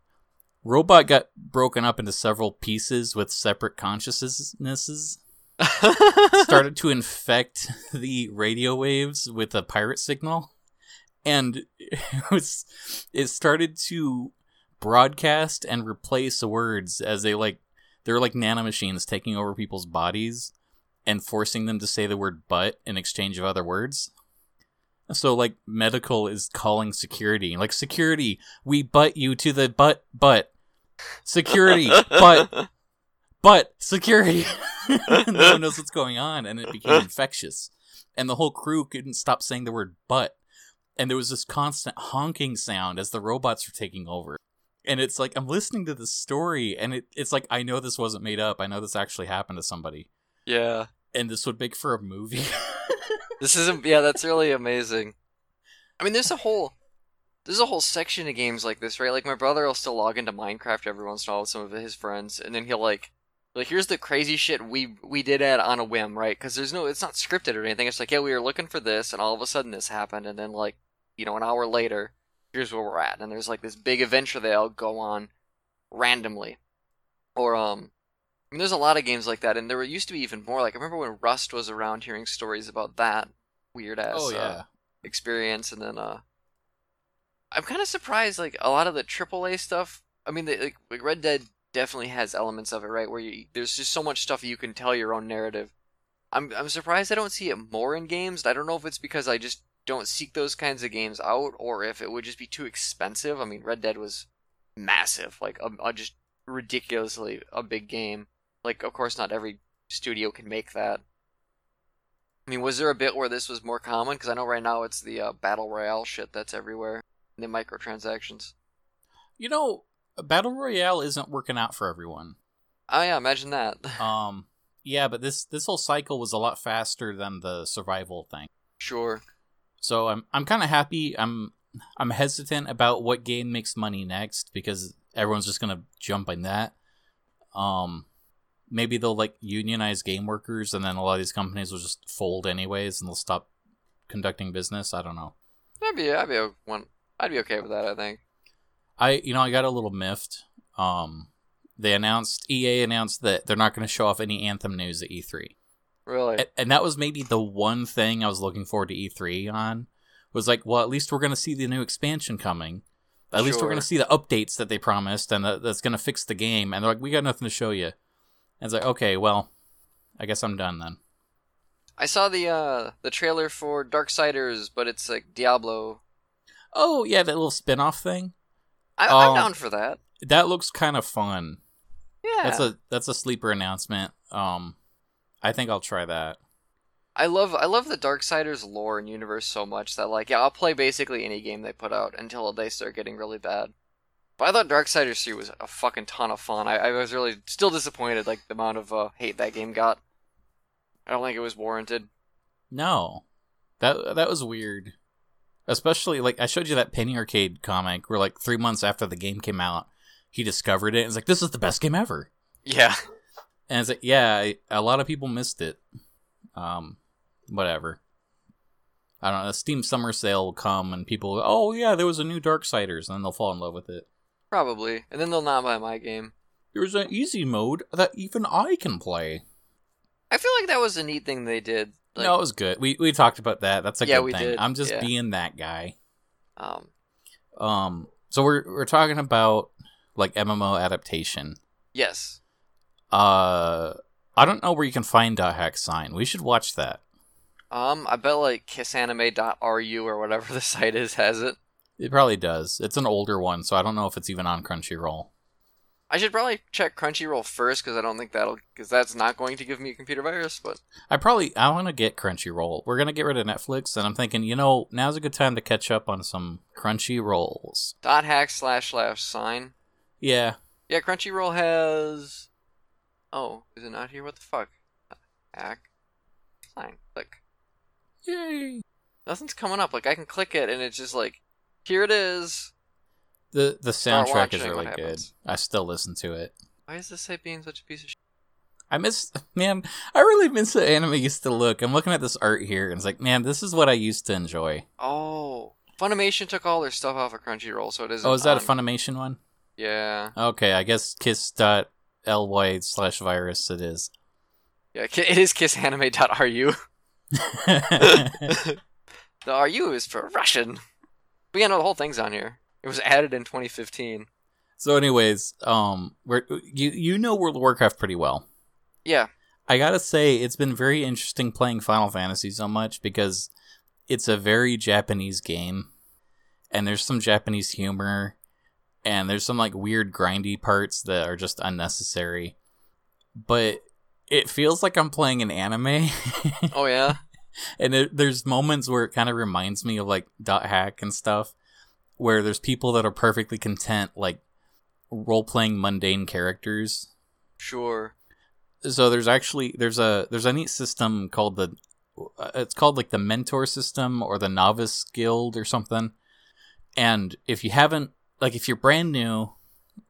Robot got broken up into several pieces with separate consciousnesses. Started to infect the radio waves with a pirate signal. And it was it started to broadcast and replace words as they like they're like nanomachines taking over people's bodies and forcing them to say the word butt in exchange of other words. So like medical is calling security like security we butt you to the butt butt. Security butt but security no one knows what's going on and it became infectious and the whole crew couldn't stop saying the word but and there was this constant honking sound as the robots were taking over and it's like i'm listening to this story and it, it's like i know this wasn't made up i know this actually happened to somebody yeah. and this would make for a movie This isn't. Yeah, that's really amazing. I mean, there's a whole. There's a whole section of games like this, right? Like my brother will still log into Minecraft every once in a while with some of his friends, and then he'll like, like here's the crazy shit we we did at on a whim, right? Because there's no, it's not scripted or anything. It's like, yeah, we were looking for this, and all of a sudden this happened, and then like, you know, an hour later, here's where we're at, and there's like this big adventure they all go on randomly, or um, I mean, there's a lot of games like that, and there used to be even more. Like I remember when Rust was around, hearing stories about that weird ass oh yeah uh, experience, and then uh, I'm kind of surprised. Like a lot of the AAA stuff. I mean, the, like, like Red Dead definitely has elements of it, right? Where you, there's just so much stuff you can tell your own narrative. I'm I'm surprised I don't see it more in games. I don't know if it's because I just don't seek those kinds of games out, or if it would just be too expensive. I mean, Red Dead was massive, like a, a just ridiculously a big game. Like, of course, not every studio can make that. I mean, was there a bit where this was more common? Because I know right now it's the uh, battle royale shit that's everywhere, the microtransactions. you know battle royale isn't working out for everyone Oh yeah, imagine that. um yeah but this this whole cycle was a lot faster than the survival thing sure. so i'm i'm kind of happy i'm i'm hesitant about what game makes money next because everyone's just gonna jump on that um maybe they'll like unionize game workers and then a lot of these companies will just fold anyways and they'll stop conducting business i don't know That'd be, I'd be a- one. I'd be okay with that. I think. I you know I got a little miffed. Um, they announced EA announced that they're not going to show off any Anthem news at E3, Really. and, and that was maybe the one thing I was looking forward to E3 on. Was like, well, at least we're going to see the new expansion coming. At least we're going to see the updates that they promised, and that, that's going to fix the game. And they're like, we got nothing to show you. And it's like, okay, well, I guess I'm done then. I saw the uh the trailer for Darksiders, but it's like Diablo. Oh yeah, that little spin-off thing. I, I'm Um, down for that. That looks kind of fun. Yeah. That's a that's a sleeper announcement. Um, I think I'll try that. I love I love the Darksiders lore and universe so much that like yeah I'll play basically any game they put out until they start getting really bad. But I thought Darksiders 3 was a fucking ton of fun. I, I was really still disappointed like the amount of uh, hate that game got. I don't think it was warranted. No, that that was weird. Especially like I showed you that Penny Arcade comic where like three months after the game came out, he discovered it. and It's like this is the best game ever. Yeah. And it's like yeah, a lot of people missed it. Um, whatever. I don't know. The Steam Summer Sale will come and people, will, oh yeah, there was a new Darksiders, and then they'll fall in love with it. Probably. And then they'll not buy my game. There's an easy mode that even I can play. I feel like that was a neat thing they did. Like, no, it was good. We we talked about that. That's a Yeah, good thing. did. I'm just Yeah. being that guy. um, Um, so we're we're talking about like MMO adaptation. yes. Uh, I don't know where you can find Dot Hack Sign. We should watch that. Um, I bet like kissanime.ru or whatever the site is has it. It probably does. It's an older one, so I don't know if it's even on Crunchyroll. I should probably check Crunchyroll first because I don't think that'll because that's not going to give me a computer virus. But I probably I want to get Crunchyroll. We're gonna get rid of Netflix, and I'm thinking, you know, now's a good time to catch up on some Crunchyrolls. dot hack slash slash sign. Yeah, Yeah, Crunchyroll has. Oh, is it not here? What the fuck? Hack sign click. yay! Nothing's coming up. Like I can click it and it's just like, here it is. The the soundtrack is really good. I still listen to it. Why is this site being such a piece of shit? I miss man. I really miss the anime used to look. I'm looking at this art here, and it's like, man, this is what I used to enjoy. Oh, Funimation took all their stuff off of Crunchyroll, so it isn't. Oh, is that a Funimation one? Yeah, Okay, I guess kiss.ly slash virus it is. yeah. It is kissanime.ru. The RU is for Russian. But yeah, no, the whole thing's on here. It was added in 2015. so, anyways, um, we're, you you know World of Warcraft pretty well. Yeah, I gotta say, it's been very interesting playing Final Fantasy so much because it's a very Japanese game, and there's some Japanese humor, and there's some like weird grindy parts that are just unnecessary. But it feels like I'm playing an anime, Oh yeah. and it, there's moments where it kind of reminds me of like Dot Hack and stuff, where there's people that are perfectly content like role playing mundane characters. Sure. so there's actually there's a there's a neat system called the uh, it's called like the mentor system or the novice guild or something. And if you haven't like if you're brand new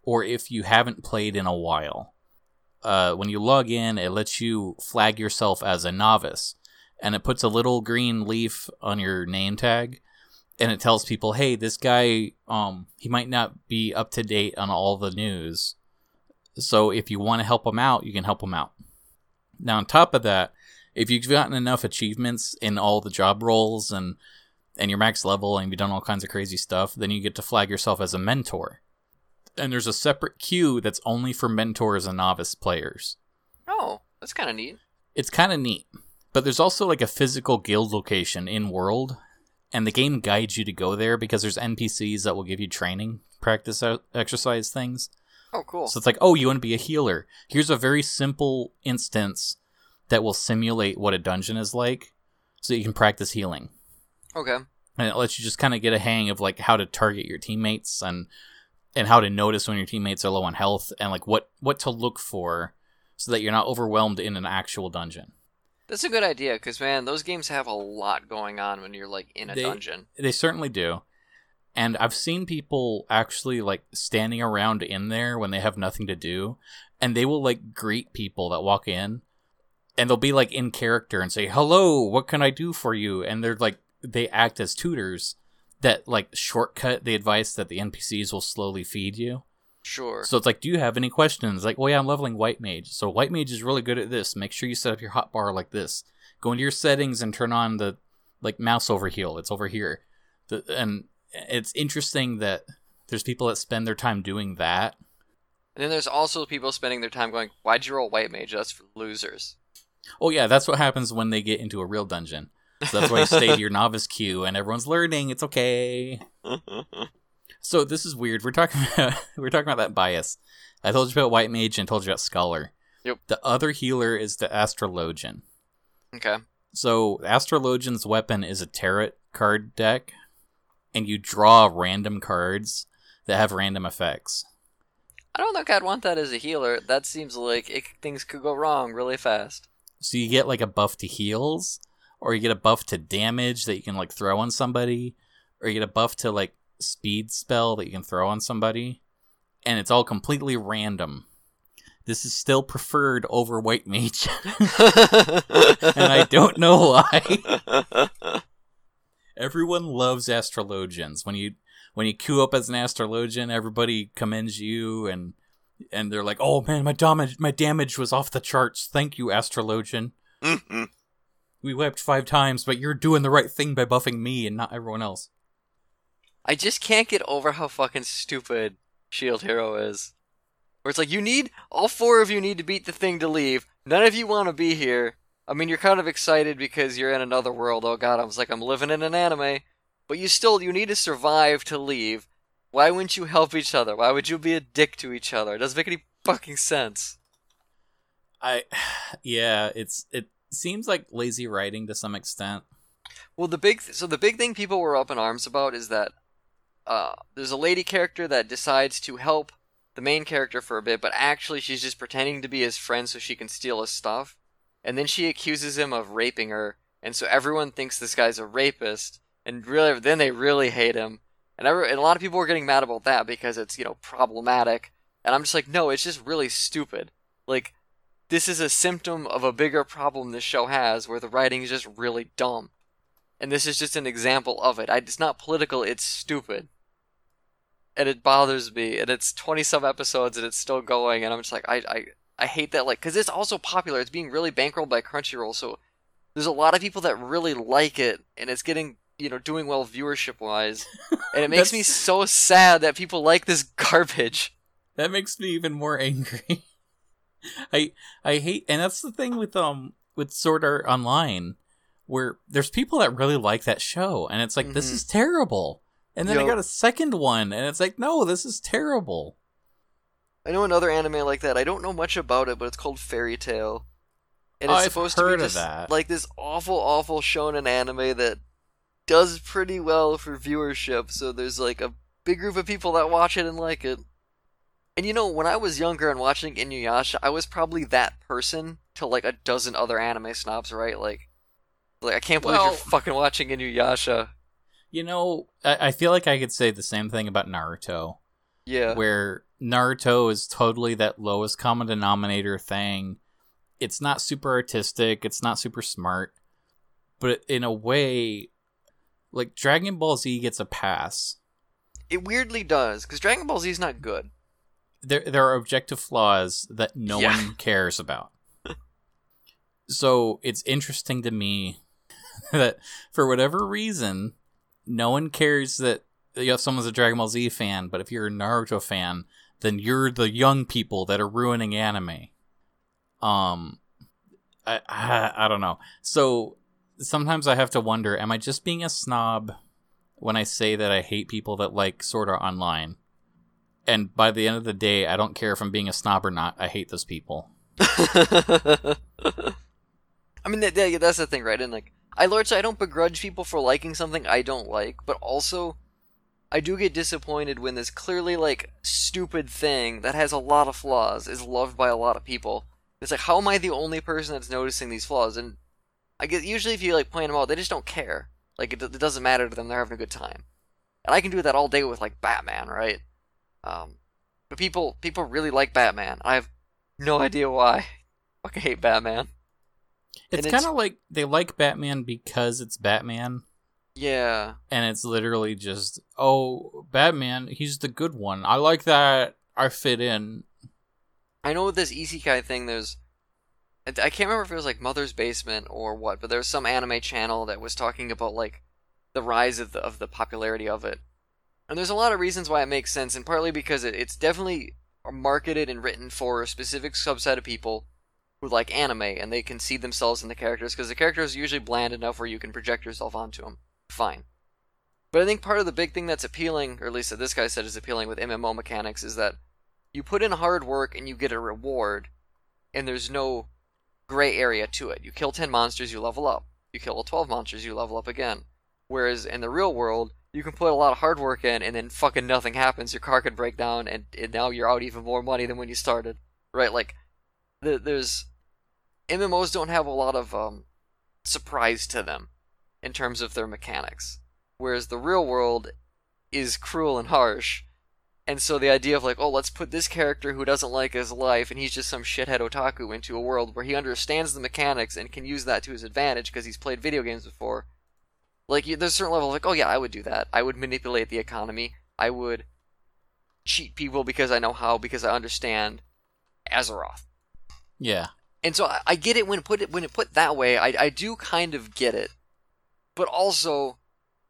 or if you haven't played in a while uh, when you log in it lets you flag yourself as a novice. And it puts a little green leaf on your name tag and it tells people hey this guy um he might not be up to date on all the news so if you want to help him out, you can help him out. Now, on top of that, if you've gotten enough achievements in all the job roles and and you're max level and you've done all kinds of crazy stuff, then you get to flag yourself as a mentor. And there's a separate queue that's only for mentors and novice players. Oh, that's kind of neat. It's kind of neat. But there's also like a physical guild location in world, and the game guides you to go there because there's NPCs that will give you training, practice exercise things. Oh, cool. So it's like, oh, you want to be a healer? Here's a very simple instance that will simulate what a dungeon is like, so you can practice healing. Okay. And it lets you just kind of get a hang of like how to target your teammates and and how to notice when your teammates are low on health and like what what to look for so that you're not overwhelmed in an actual dungeon. That's a good idea because man, those games have a lot going on when you're like in a They- dungeon. They certainly do. And I've seen people actually like standing around in there when they have nothing to do, and they will like greet people that walk in, and they'll be like in character and say, "Hello, what can I do for you?" And they're like they act as tutors that like shortcut the advice that the NPCs will slowly feed you. Sure. So it's like, do you have any questions? Like, well, yeah, I'm leveling White Mage. So White Mage is really good at this. Make sure you set up your hotbar like this. Go into your settings and turn on the like mouse over overheal. It's over here. The, and it's interesting that there's people that spend their time doing that. And then there's also people spending their time going, "Why'd you roll white mage? That's for losers." Oh yeah, that's what happens when they get into a real dungeon. So that's why you stay to your novice queue and everyone's learning. It's okay. So this is weird. We're talking about we're talking about that bias. I told you about White Mage and told you about Scholar. Yep. The other healer is the Astrologian. okay. So Astrologian's weapon is a tarot card deck, and you draw random cards that have random effects. I don't think I'd want that as a healer. That seems like it, things could go wrong really fast. So you get like a buff to heals, or you get a buff to damage that you can like throw on somebody, or you get a buff to like speed spell that you can throw on somebody, and it's all completely random. This is still preferred over White Mage, and I don't know why. Everyone loves astrologians. When you when you queue up as an astrologian, everybody commends you and and they're like, "Oh man, my damage my damage was off the charts. Thank you, astrologian. Mm-hmm. We wept five times, but you're doing the right thing by buffing me and not everyone else." I just can't get over how fucking stupid Shield Hero is. Where it's like, you need, all four of you need to beat the thing to leave. None of you want to be here. I mean, you're kind of excited because you're in another world. Oh god, I was like, I'm living in an anime. But you still, you need to survive to leave. Why wouldn't you help each other? Why would you be a dick to each other? It doesn't make any fucking sense. I yeah, it's it seems like lazy writing to some extent. Well, the big, th- so the big thing people were up in arms about is that uh, there's a lady character that decides to help the main character for a bit, but actually she's just pretending to be his friend so she can steal his stuff. And then she accuses him of raping her, and so everyone thinks this guy's a rapist, and really, then they really hate him. And, every, and a lot of people were getting mad about that because it's you know problematic. And I'm just like, no, it's just really stupid. Like, this is a symptom of a bigger problem this show has, where the writing is just really dumb. And this is just an example of it. I, it's not political; it's stupid and it bothers me. And it's twenty some episodes, and it's still going. And I'm just like, I, I, I hate that. Like, because it's also popular. It's being really bankrolled by Crunchyroll, so there's a lot of people that really like it, and it's getting, you know, doing well viewership wise. And it makes me so sad that people like this garbage. That makes me even more angry. I I hate and that's the thing with um with Sword Art Online where there's people that really like that show and it's like this Mhm. is terrible. And then I got a second one and it's like no, this is terrible. I know another anime like that. I don't know much about it, but it's called Fairy Tail. And it's I've supposed to be just that. like this awful, awful shonen anime that does pretty well for viewership. So there's like a big group of people that watch it and like it. And you know, when I was younger and watching Inuyasha, I was probably that person to like a dozen other anime snobs, right? Like, like I can't believe Well- you're fucking watching Inuyasha. You know, I, I feel like I could say the same thing about Naruto. Yeah. where Naruto is totally that lowest common denominator thing. It's not super artistic, it's not super smart, but in a way, like Dragon Ball Z gets a pass. It weirdly does, because Dragon Ball Z is not good. There, there are objective flaws that no Yeah. one cares about. so it's interesting to me that for whatever reason, no one cares that you know, someone's a Dragon Ball Z fan, but if you're a Naruto fan, then you're the young people that are ruining anime. Um, I, I I don't know. So sometimes I have to wonder: Am I just being a snob when I say that I hate people that like Sword Art Online? And by the end of the day, I don't care if I'm being a snob or not. I hate those people. I mean, that- that's the thing, right? And like, I largely I don't begrudge people for liking something I don't like, but also I do get disappointed when this clearly like stupid thing that has a lot of flaws is loved by a lot of people. It's like, how am I the only person that's noticing these flaws? And I get usually if you like point them out, they just don't care. Like it, it doesn't matter to them; they're having a good time. And I can do that all day with like Batman, right? Um, but people people really like Batman. I have no idea why. Fucking hate Batman. It's And kind of like they like Batman because it's Batman, Yeah. and it's literally just, oh, Batman, he's the good one. I like that. I fit in. I know with this isekai thing, there's. I I can't remember if it was like Mother's Basement or what, but there was some anime channel that was talking about like the rise of the of the popularity of it. And there's a lot of reasons why it makes sense, and partly because it, it's definitely marketed and written for a specific subset of people who like anime and they can see themselves in the characters because the characters are usually bland enough where you can project yourself onto them. Fine. But I think part of the big thing that's appealing, or at least that this guy said is appealing with MMO mechanics, is that you put in hard work and you get a reward, and there's no gray area to it. You kill 10 monsters, you level up. You kill all 12 monsters, you level up again. Whereas in the real world, you can put a lot of hard work in and then fucking nothing happens. Your car could break down and, and now you're out even more money than when you started. Right? Like, there's. MMOs don't have a lot of um, surprise to them in terms of their mechanics. Whereas the real world is cruel and harsh. And so the idea of like, oh, let's put this character who doesn't like his life and he's just some shithead otaku into a world where he understands the mechanics and can use that to his advantage because he's played video games before. Like, there's a certain level of like, oh yeah, I would do that. I would manipulate the economy. I would cheat people because I know how because I understand Azeroth. Yeah. And so I, I get it when put it when it put that way. I I do kind of get it, but also,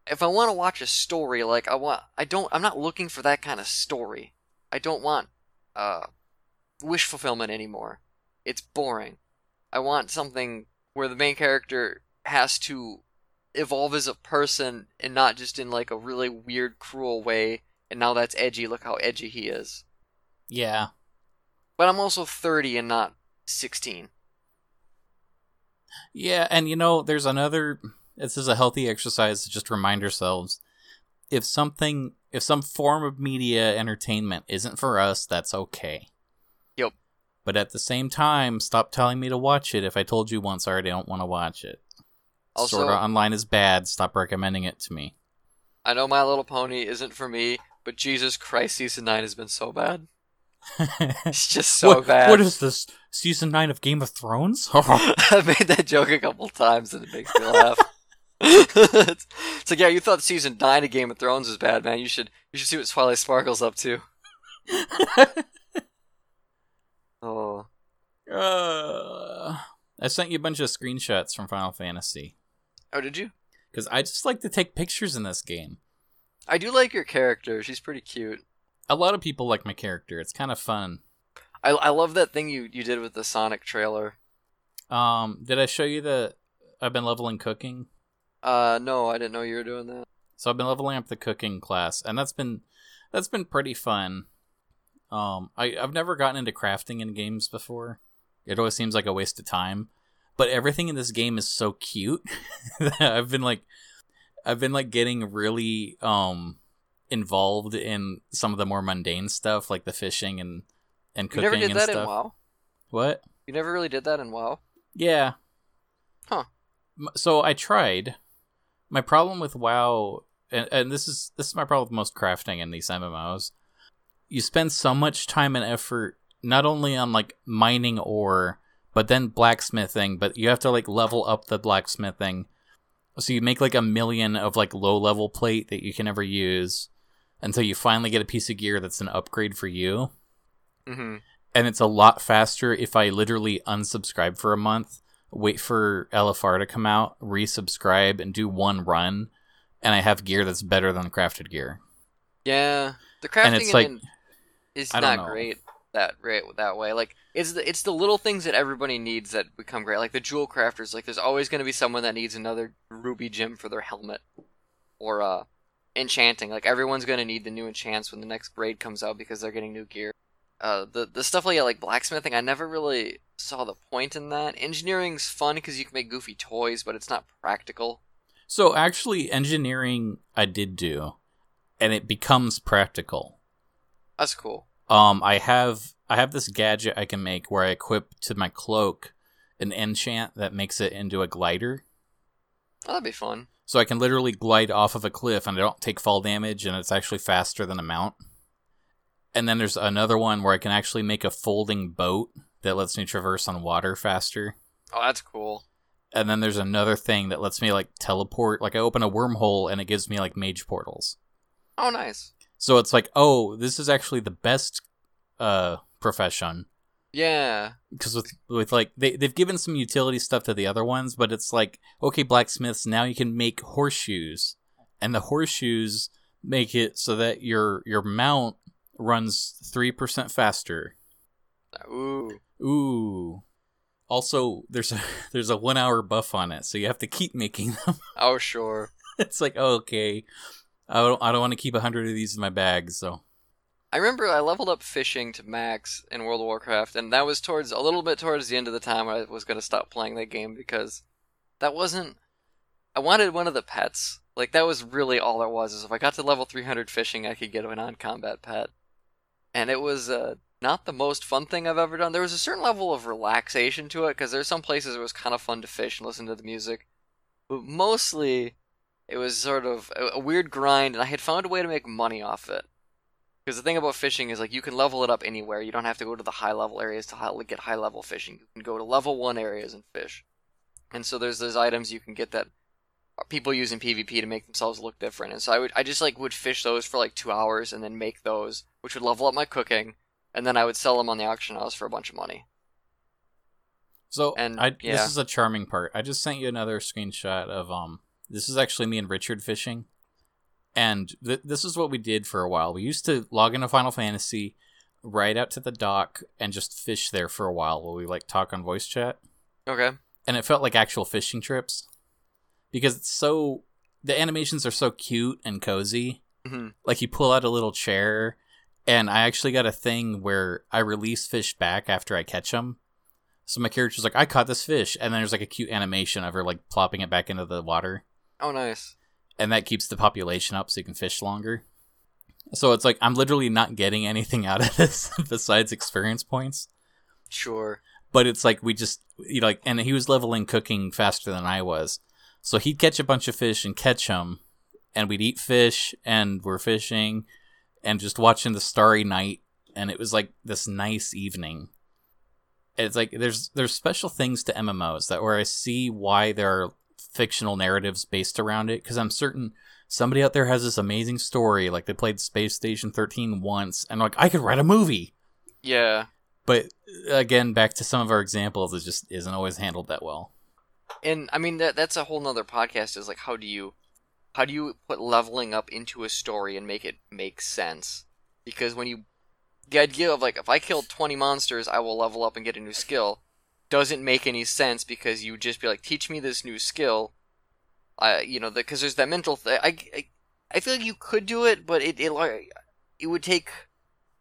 if I want to watch a story, like I want, I don't. I'm not looking for that kind of story. I don't want uh, wish fulfillment anymore. It's boring. I want something where the main character has to evolve as a person and not just in like a really weird, cruel way. And now that's edgy. Look how edgy he is. Yeah. But I'm also 30 and not 16. Yeah, and you know, there's another this is a healthy exercise to just remind ourselves if something if some form of media entertainment isn't for us, that's okay. Yep. But at the same time, stop telling me to watch it if I told you once I already don't want to watch it. Also- Sword Art Online is bad. Stop recommending it to me. I know My Little Pony isn't for me, but Jesus Christ, season 9 has been so bad. It's just so what, bad. What is this? Season 9 of Game of Thrones? I've made that joke a couple times and it makes me laugh. it's, it's like, yeah, you thought season 9 of Game of Thrones was bad, man. You should you should see what Twilight Sparkle's up to. Oh. uh, I sent you a bunch of screenshots from Final Fantasy. Oh, did you? Because I just like to take pictures in this game. I do like your character. She's pretty cute. A lot of people like my character. It's kind of fun. I, I love that thing you, you did with the Sonic trailer. Um, did I show you that I've been leveling cooking? Uh, no, I didn't know you were doing that. So I've been leveling up the cooking class, and that's been that's been pretty fun. Um, I I've never gotten into crafting in games before. It always seems like a waste of time, but everything in this game is so cute that I've been like, I've been like getting really um involved in some of the more mundane stuff, like the fishing and and You cooking never did and that stuff. in WoW? What? You never really did that in WoW? Yeah. Huh. So I tried. My problem with WoW, and, and this is this is my problem with most crafting in these MMOs. You spend so much time and effort not only on like mining ore, but then blacksmithing. But you have to like level up the blacksmithing. So you make like a million of like low level plate that you can never use until you finally get a piece of gear that's an upgrade for you Mm-hmm. and it's a lot faster if I literally unsubscribe for a month, wait for LFR to come out, resubscribe, and do one run, and I have gear that's better than crafted gear. Yeah, the And crafting it's like- is not know. great that right that way. Like it's the it's the little things that everybody needs that become great. Like the jewel crafters. Like there's always going to be someone that needs another ruby gem for their helmet, or uh, enchanting. Like everyone's going to need the new enchants when the next grade comes out because they're getting new gear. Uh, the the stuff like like blacksmithing, I never really saw the point in that. Engineering's fun because you can make goofy toys, but it's not practical. So actually, engineering I did do, and it becomes practical. That's cool. Um, I have I have this gadget I can make where I equip to my cloak an enchant that makes it into a glider. Oh, that'd be fun. So I can literally glide off of a cliff and I don't take fall damage and it's actually faster than a mount. And then there's another one where I can actually make a folding boat that lets me traverse on water faster. Oh, that's cool. And then there's another thing that lets me like teleport. Like I open a wormhole and it gives me like mage portals. Oh, nice. So it's like, oh, this is actually the best uh profession Yeah. because with with like they they've given some utility stuff to the other ones, but it's like okay, blacksmiths now you can make horseshoes, and the horseshoes make it so that your your mount runs three percent faster. Ooh. Ooh. Also, there's a there's a one hour buff on it, so you have to keep making them. Oh, sure. it's like okay, I don't I don't want to keep a hundred of these in my bag, so I remember I leveled up fishing to max in World of Warcraft, and that was towards a little bit towards the end of the time I was going to stop playing that game because that wasn't I wanted one of the pets. Like that was really all it was. Is if I got to level 300 fishing, I could get a non-combat pet, and it was uh, not the most fun thing I've ever done. There was a certain level of relaxation to it because there's some places it was kind of fun to fish and listen to the music, but mostly it was sort of a, a weird grind, and I had found a way to make money off it. Because the thing about fishing is like you can level it up anywhere. You don't have to go to the high level areas to high, get high level fishing. You can go to level one areas and fish. And so there's those items you can get that people use in PvP to make themselves look different. And so I would I just like would fish those for like two hours and then make those, which would level up my cooking, and then I would sell them on the auction house for a bunch of money. So And, I, yeah. this is a charming part. I just sent you another screenshot of um. This is actually me and Richard fishing, and th- this is what we did for a while. We used to log into Final Fantasy, ride out to the dock, and just fish there for a while while we like talk on voice chat. Okay. and it felt like actual fishing trips because it's so the animations are so cute and cozy hmm like you pull out a little chair and i actually got a thing where i release fish back after i catch them so my character's like i caught this fish and then there's like a cute animation of her like plopping it back into the water Oh, nice. And that keeps the population up so you can fish longer. So it's like i'm literally not getting anything out of this besides experience points. Sure. but it's like we just you know like and he was leveling cooking faster than i was. So he'd catch a bunch of fish and catch them and we'd eat fish and we're fishing and just watching the starry night and it was like this nice evening. It's like there's there's special things to mmos that where i see why there are fictional narratives based around it because i'm certain somebody out there has this amazing story like they played space station 13 once and like i could write a movie Yeah. but uh, again, back to some of our examples, it just isn't always handled that well. And I mean that that's a whole nother podcast. Is like how do you how do you put leveling up into a story and make it make sense? Because when you the idea of like if I kill twenty monsters, I will level up and get a new skill doesn't make any sense because you would just be like teach me this new skill. I you know because there's that mental thing. I, I feel like you could do it, but it it like it would take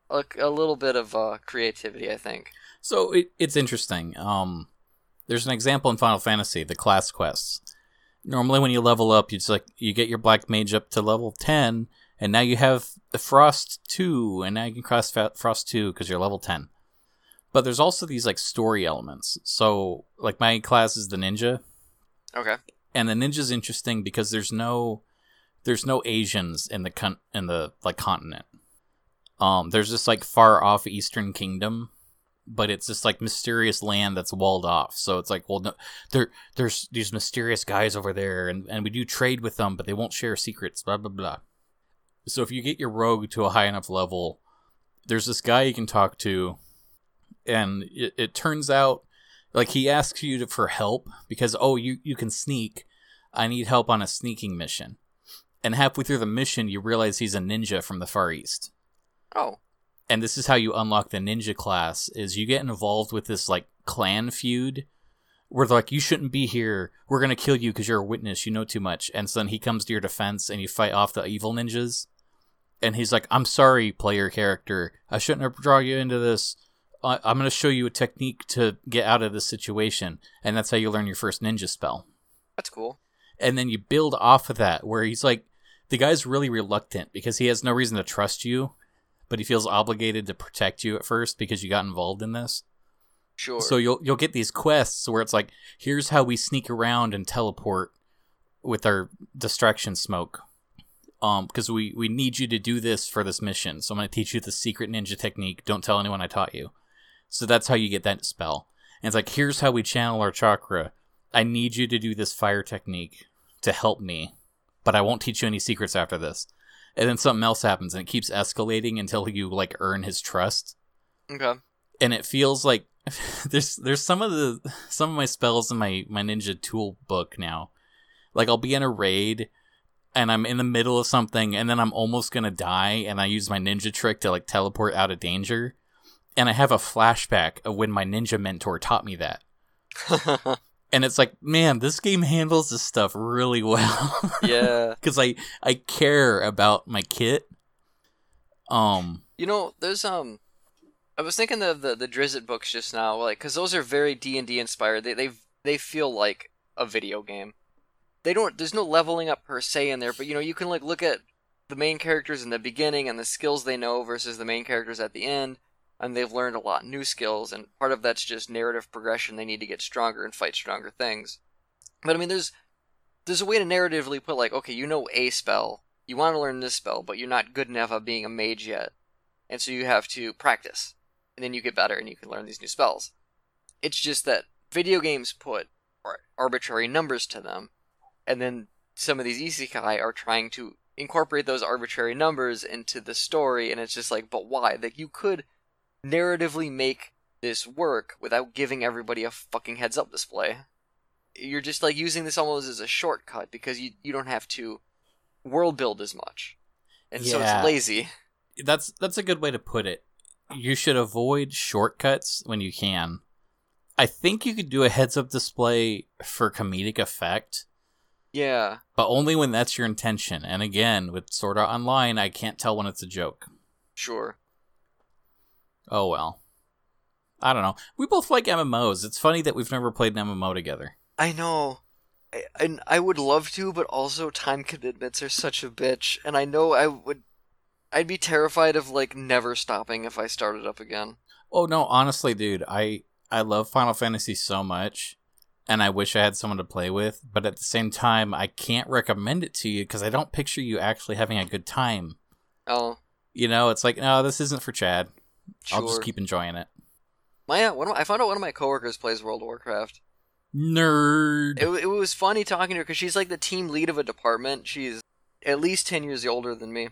a, a little bit of uh, creativity. I think. So it, it's interesting. Um, there's an example in Final Fantasy, the class quests. Normally, when you level up, you like you get your black mage up to level ten, and now you have the frost two, and now you can cross frost two because you're level ten. But there's also these like story elements. So, like my class is the ninja, Okay. and the ninja's interesting because there's no there's no Asians in the con- in the like continent. Um, there's this like far off Eastern kingdom, but it's this like mysterious land that's walled off. So it's like, well, no, there there's these mysterious guys over there, and and we do trade with them, but they won't share secrets. Blah blah blah. So if you get your rogue to a high enough level, there's this guy you can talk to, and it, it turns out like he asks you to, for help because oh you you can sneak. I need help on a sneaking mission. And halfway through the mission you realize he's a ninja from the far east. Oh. and this is how you unlock the ninja class is you get involved with this like clan feud where they're like you shouldn't be here. We're gonna kill you because you're a witness. You know too much. And so then he comes to your defense and you fight off the evil ninjas. And he's like i'm sorry player character. I shouldn't have drawn you into this I- i'm gonna show you a technique to get out of this situation and that's how you learn your first ninja spell. That's cool. and then you build off of that where he's like the guy's really reluctant because he has no reason to trust you but he feels obligated to protect you at first because you got involved in this. Sure. so you'll you'll get these quests where it's like here's how we sneak around and teleport with our distraction smoke. Um because we we need you to do this for this mission. So i'm going to teach you the secret ninja technique. Don't tell anyone i taught you so that's how you get that spell. And it's like here's how we channel our chakra. I need you to do this fire technique to help me but i won't teach you any secrets after this. And then something else happens and it keeps escalating until you like earn his trust. Okay. and it feels like there's there's some of the some of my spells in my my ninja tool book now. Like i'll be in a raid and i'm in the middle of something and then i'm almost gonna die and i use my ninja trick to like teleport out of danger and i have a flashback of when my ninja mentor taught me that and it's like man this game handles this stuff really well yeah. because i i care about my kit um You know, there's um, I was thinking of the the Drizzt books just now, like, cause those are very D and D inspired. They they they feel like a video game. they don't. There's no leveling up per se in there, but you know, you can like look at the main characters in the beginning and the skills they know versus the main characters at the end, and they've learned a lot new skills, and part of that's just narrative progression. They need to get stronger and fight stronger things. But I mean, there's there's a way to narratively put like, okay, you know a spell, you want to learn this spell, but you're not good enough at being a mage yet, and so you have to practice, and then you get better and you can learn these new spells. It's just that video games put arbitrary numbers to them, and then some of these isekai are trying to incorporate those arbitrary numbers into the story, and it's just like, but why? That you could narratively make this work without giving everybody a fucking heads up display. You're just like using this almost as a shortcut because you you don't have to world build as much, and so it's lazy. That's that's a good way to put it. You should avoid shortcuts when you can. I think you could do a heads up display for comedic effect, Yeah, but only when that's your intention. And again, with Sword Art Online, I can't tell when it's a joke. sure. Oh well. I don't know. We both like MMOs. It's funny that we've never played an MMO together. I know. I, and I would love to, but also time commitments are such a bitch. And I know I would. I'd be terrified of like never stopping if I started up again. Oh no, honestly, dude, I I love Final Fantasy so much, and I wish I had someone to play with. But at the same time, I can't recommend it to you because I don't picture you actually having a good time. Oh, You know, it's like, no, this isn't for Chad. Sure. I'll just keep enjoying it. My uh, one of I found out one of my coworkers plays World of Warcraft. Nerd. It, it was funny talking to her because she's like the team lead of a department. She's at least ten years older than me,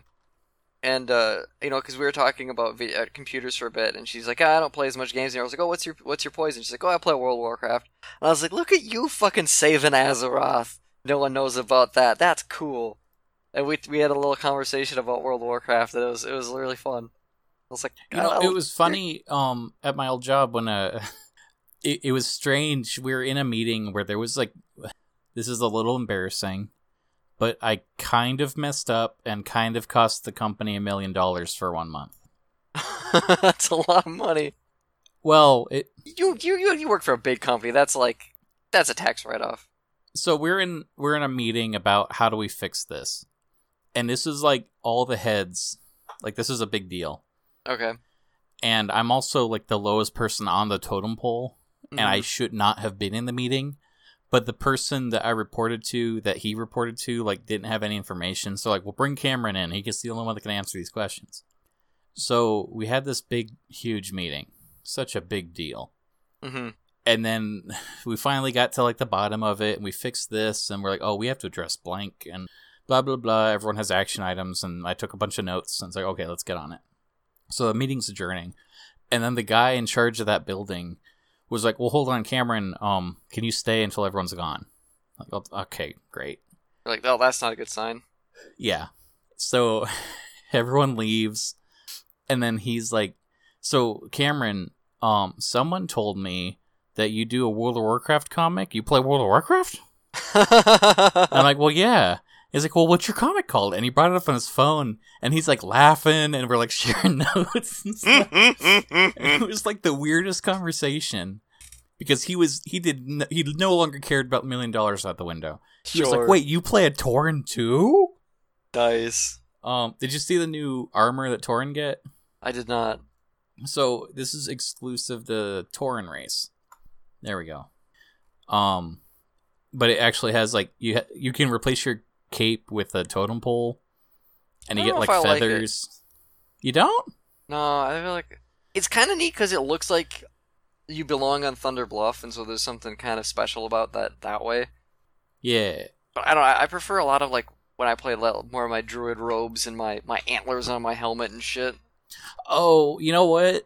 and uh, you know, because we were talking about vi- uh, computers for a bit, and she's like, ah, "I don't play as much games." And I was like, "Oh, what's your what's your poison?" She's like, "Oh, I play World of Warcraft." And I was like, "Look at you, fucking saving Azeroth. No one knows about that. That's cool." And we we had a little conversation about World of Warcraft, and it was it was really fun. I was like, You know, "Oh, it was funny um at my old job when uh it, it was strange. We were in a meeting where there was like this is a little embarrassing, but I kind of messed up and kind of cost the company a million dollars for one month. That's a lot of money. Well, it You you you you work for a big company. That's like that's a tax write off. so we're in we're in a meeting about how do we fix this. And this is like all the heads like this is a big deal. Okay. And I'm also like the lowest person on the totem pole and I Mhm. should not have been in the meeting. But the person that I reported to, that he reported to, like didn't have any information. So like, we'll bring Cameron in. He's the only one that can answer these questions. So we had this big, huge meeting. Such a big deal. Mhm. And then we finally got to like the bottom of it, and we fixed this, and we're like, oh, we have to address blank, and blah blah blah. Everyone has action items, and I took a bunch of notes, and it's like, okay, let's get on it. So the meeting's adjourning, and then the guy in charge of that building was like, "Well, hold on, Cameron. Um, can you stay until everyone's gone?" Like, "Oh, okay, great. You're like, oh, that's not a good sign. Yeah. So everyone leaves, and then he's like, "So Cameron, um, someone told me that you do a World of Warcraft comic. You play World of Warcraft?" I'm like, "Well, yeah." He's like, "Well, what's your comic called?" And he brought it up on his phone, and he's like laughing, and we're like sharing notes and stuff. it was like the weirdest conversation because he was he did n- he no longer cared about million dollars out the window. He was like, "Wait, you play a Tauren too?" Dice. Um, did you see the new armor that Tauren get? I did not. So this is exclusive to Tauren race. There we go. Um, but it actually has like you ha- you can replace your cape with a totem pole, and you get like I like feathers. you don't? No, I feel like it's kind of neat because it looks like you belong on Thunder Bluff, and so there's something kind of special about that that way. Yeah. But I don't. I I prefer a lot of like when I play more of my druid robes and my my antlers on my helmet and shit. Oh, you know what?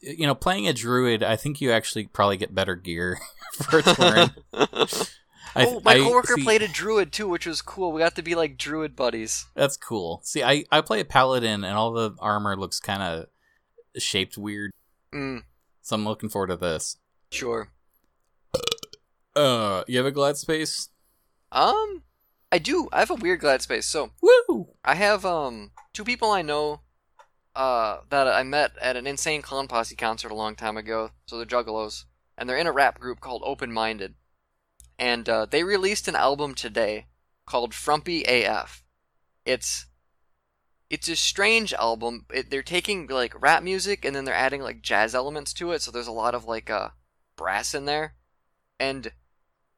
You know, playing a druid, I think you actually probably get better gear for a Tauren. I, oh, my I- coworker see, played a druid too, which was cool. We got to be like druid buddies. That's cool. See, I I play a paladin, and all the armor looks kind of shaped weird. Mm, So I'm looking forward to this. sure. Uh, you have a glad space? Um, I do. I have a weird glad space. So Woo! I have um two people I know uh that I met at an insane clown posse concert a long time ago. So they're juggalos, and they're in a rap group called Open Minded. And uh, they released an album today called Frumpy AF. It's it's a strange album. It, they're taking like rap music and then they're adding like jazz elements to it, so there's a lot of like uh, brass in there, and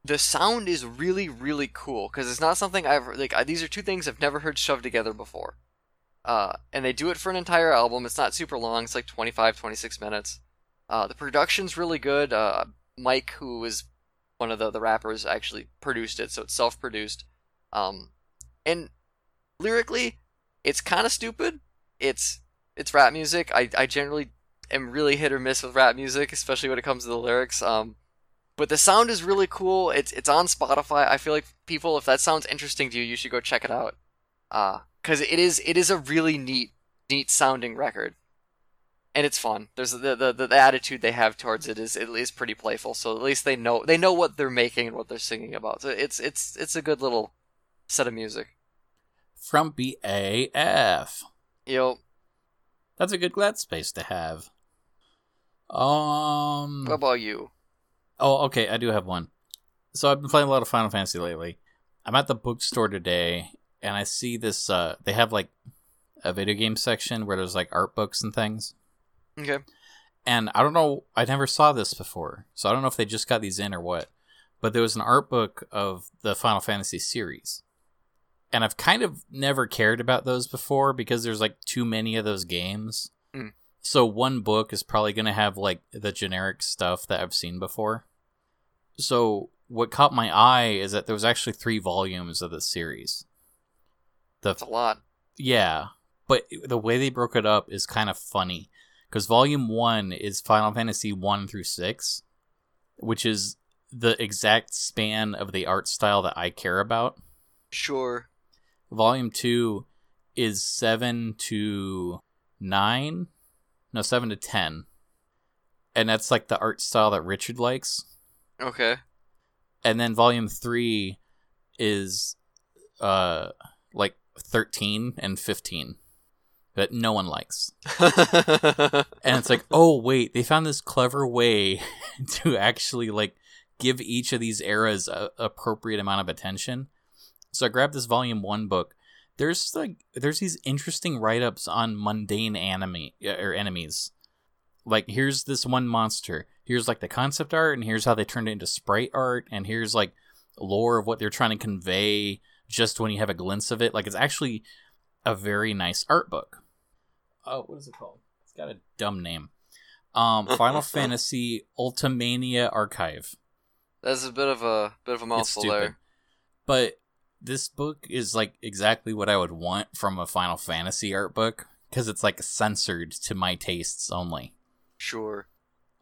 the sound is really really cool because it's not something I've like. These are two things I've never heard shoved together before. Uh, and they do it for an entire album. It's not super long. It's like 25, 26 minutes. Uh, the production's really good. Uh, Mike, who is one of the, the rappers, actually produced it, so it's self-produced. Um, and lyrically, it's kind of stupid. It's it's rap music. I, I generally am really hit or miss with rap music, especially when it comes to the lyrics. Um, but the sound is really cool. It's it's on Spotify. I feel like people, if that sounds interesting to you, you should go check it out. Uh, cause it is it is a really neat neat sounding record, and it's fun. There's the the, the attitude they have towards it is at least pretty playful. So at least they know they know what they're making and what they're singing about. So it's it's it's a good little set of music. Frumpy AF. Yo, That's a good glad space to have. Um. what about you? Oh, okay. I do have one. So I've been playing a lot of Final Fantasy lately. I'm at the bookstore today, and I see this. Uh, they have like a video game section where there's like art books and things. Okay. And I don't know. I never saw this before, so I don't know if they just got these in or what. But there was an art book of the Final Fantasy series, and I've kind of never cared about those before because there's like too many of those games. Mm. So one book is probably going to have like the generic stuff that I've seen before. So what caught my eye is that there was actually three volumes of the series. The That's a lot. yeah, but the way they broke it up is kind of funny because volume one is Final Fantasy one through six, which is the exact span of the art style that I care about. Sure. Volume two is seven to nine, no seven to ten, and that's like the art style that Richard likes. Okay. And then volume three is uh like thirteen and fifteen that no one likes. and it's like oh wait they found this clever way to actually like give each of these eras a appropriate amount of attention. So i grabbed this volume one book. There's like there's these interesting write-ups on mundane enemy or enemies. Like here's this one monster. Here's like the concept art and here's how they turned it into sprite art and here's like lore of what they're trying to convey just when you have a glimpse of it. Like it's actually a very nice art book oh what is it called it's got a dumb name. Um, Final Fantasy Ultimania Archive. That's a bit of a bit of a mouthful there. but this book is like exactly what I would want from a Final Fantasy art book because it's like censored to my tastes only. Sure.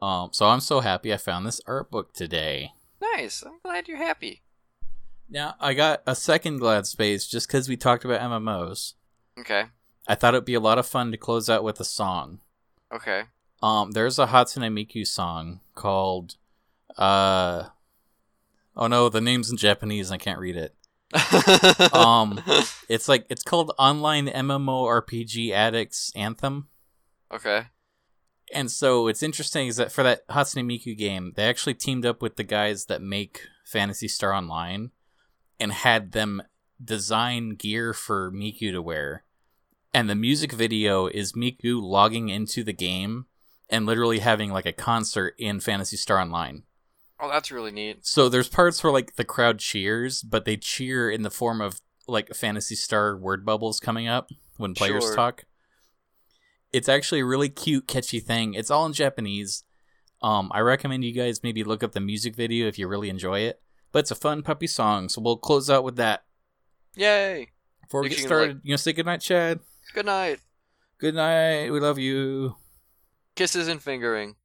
Um, so I'm so happy I found this art book today. Nice. I'm glad you're happy. Now I got a second Glad Space just because we talked about MMOs. Okay. I thought it'd be a lot of fun to close out with a song. Okay. Um, there's a Hatsune Miku song called, uh, oh no, the name's in Japanese and I can't read it. Um, it's like it's called Online MMORPG Addicts Anthem, okay. and so it's interesting is that for that Hatsune Miku game, they actually teamed up with the guys that make Phantasy Star Online, and had them design gear for Miku to wear, and the music video is Miku logging into the game and literally having like a concert in Phantasy Star Online. Oh, that's really neat. So there's parts where like the crowd cheers, but they cheer in the form of like Phantasy Star word bubbles coming up when players Sure. talk. It's actually a really cute, catchy thing. It's all in Japanese. Um, I recommend you guys maybe look up the music video if you really enjoy it. But it's a fun puppy song, so we'll close out with that. Yay. Before we You get started, you know, say goodnight, Chad. Good night. Good night. We love you. Kisses and fingering.「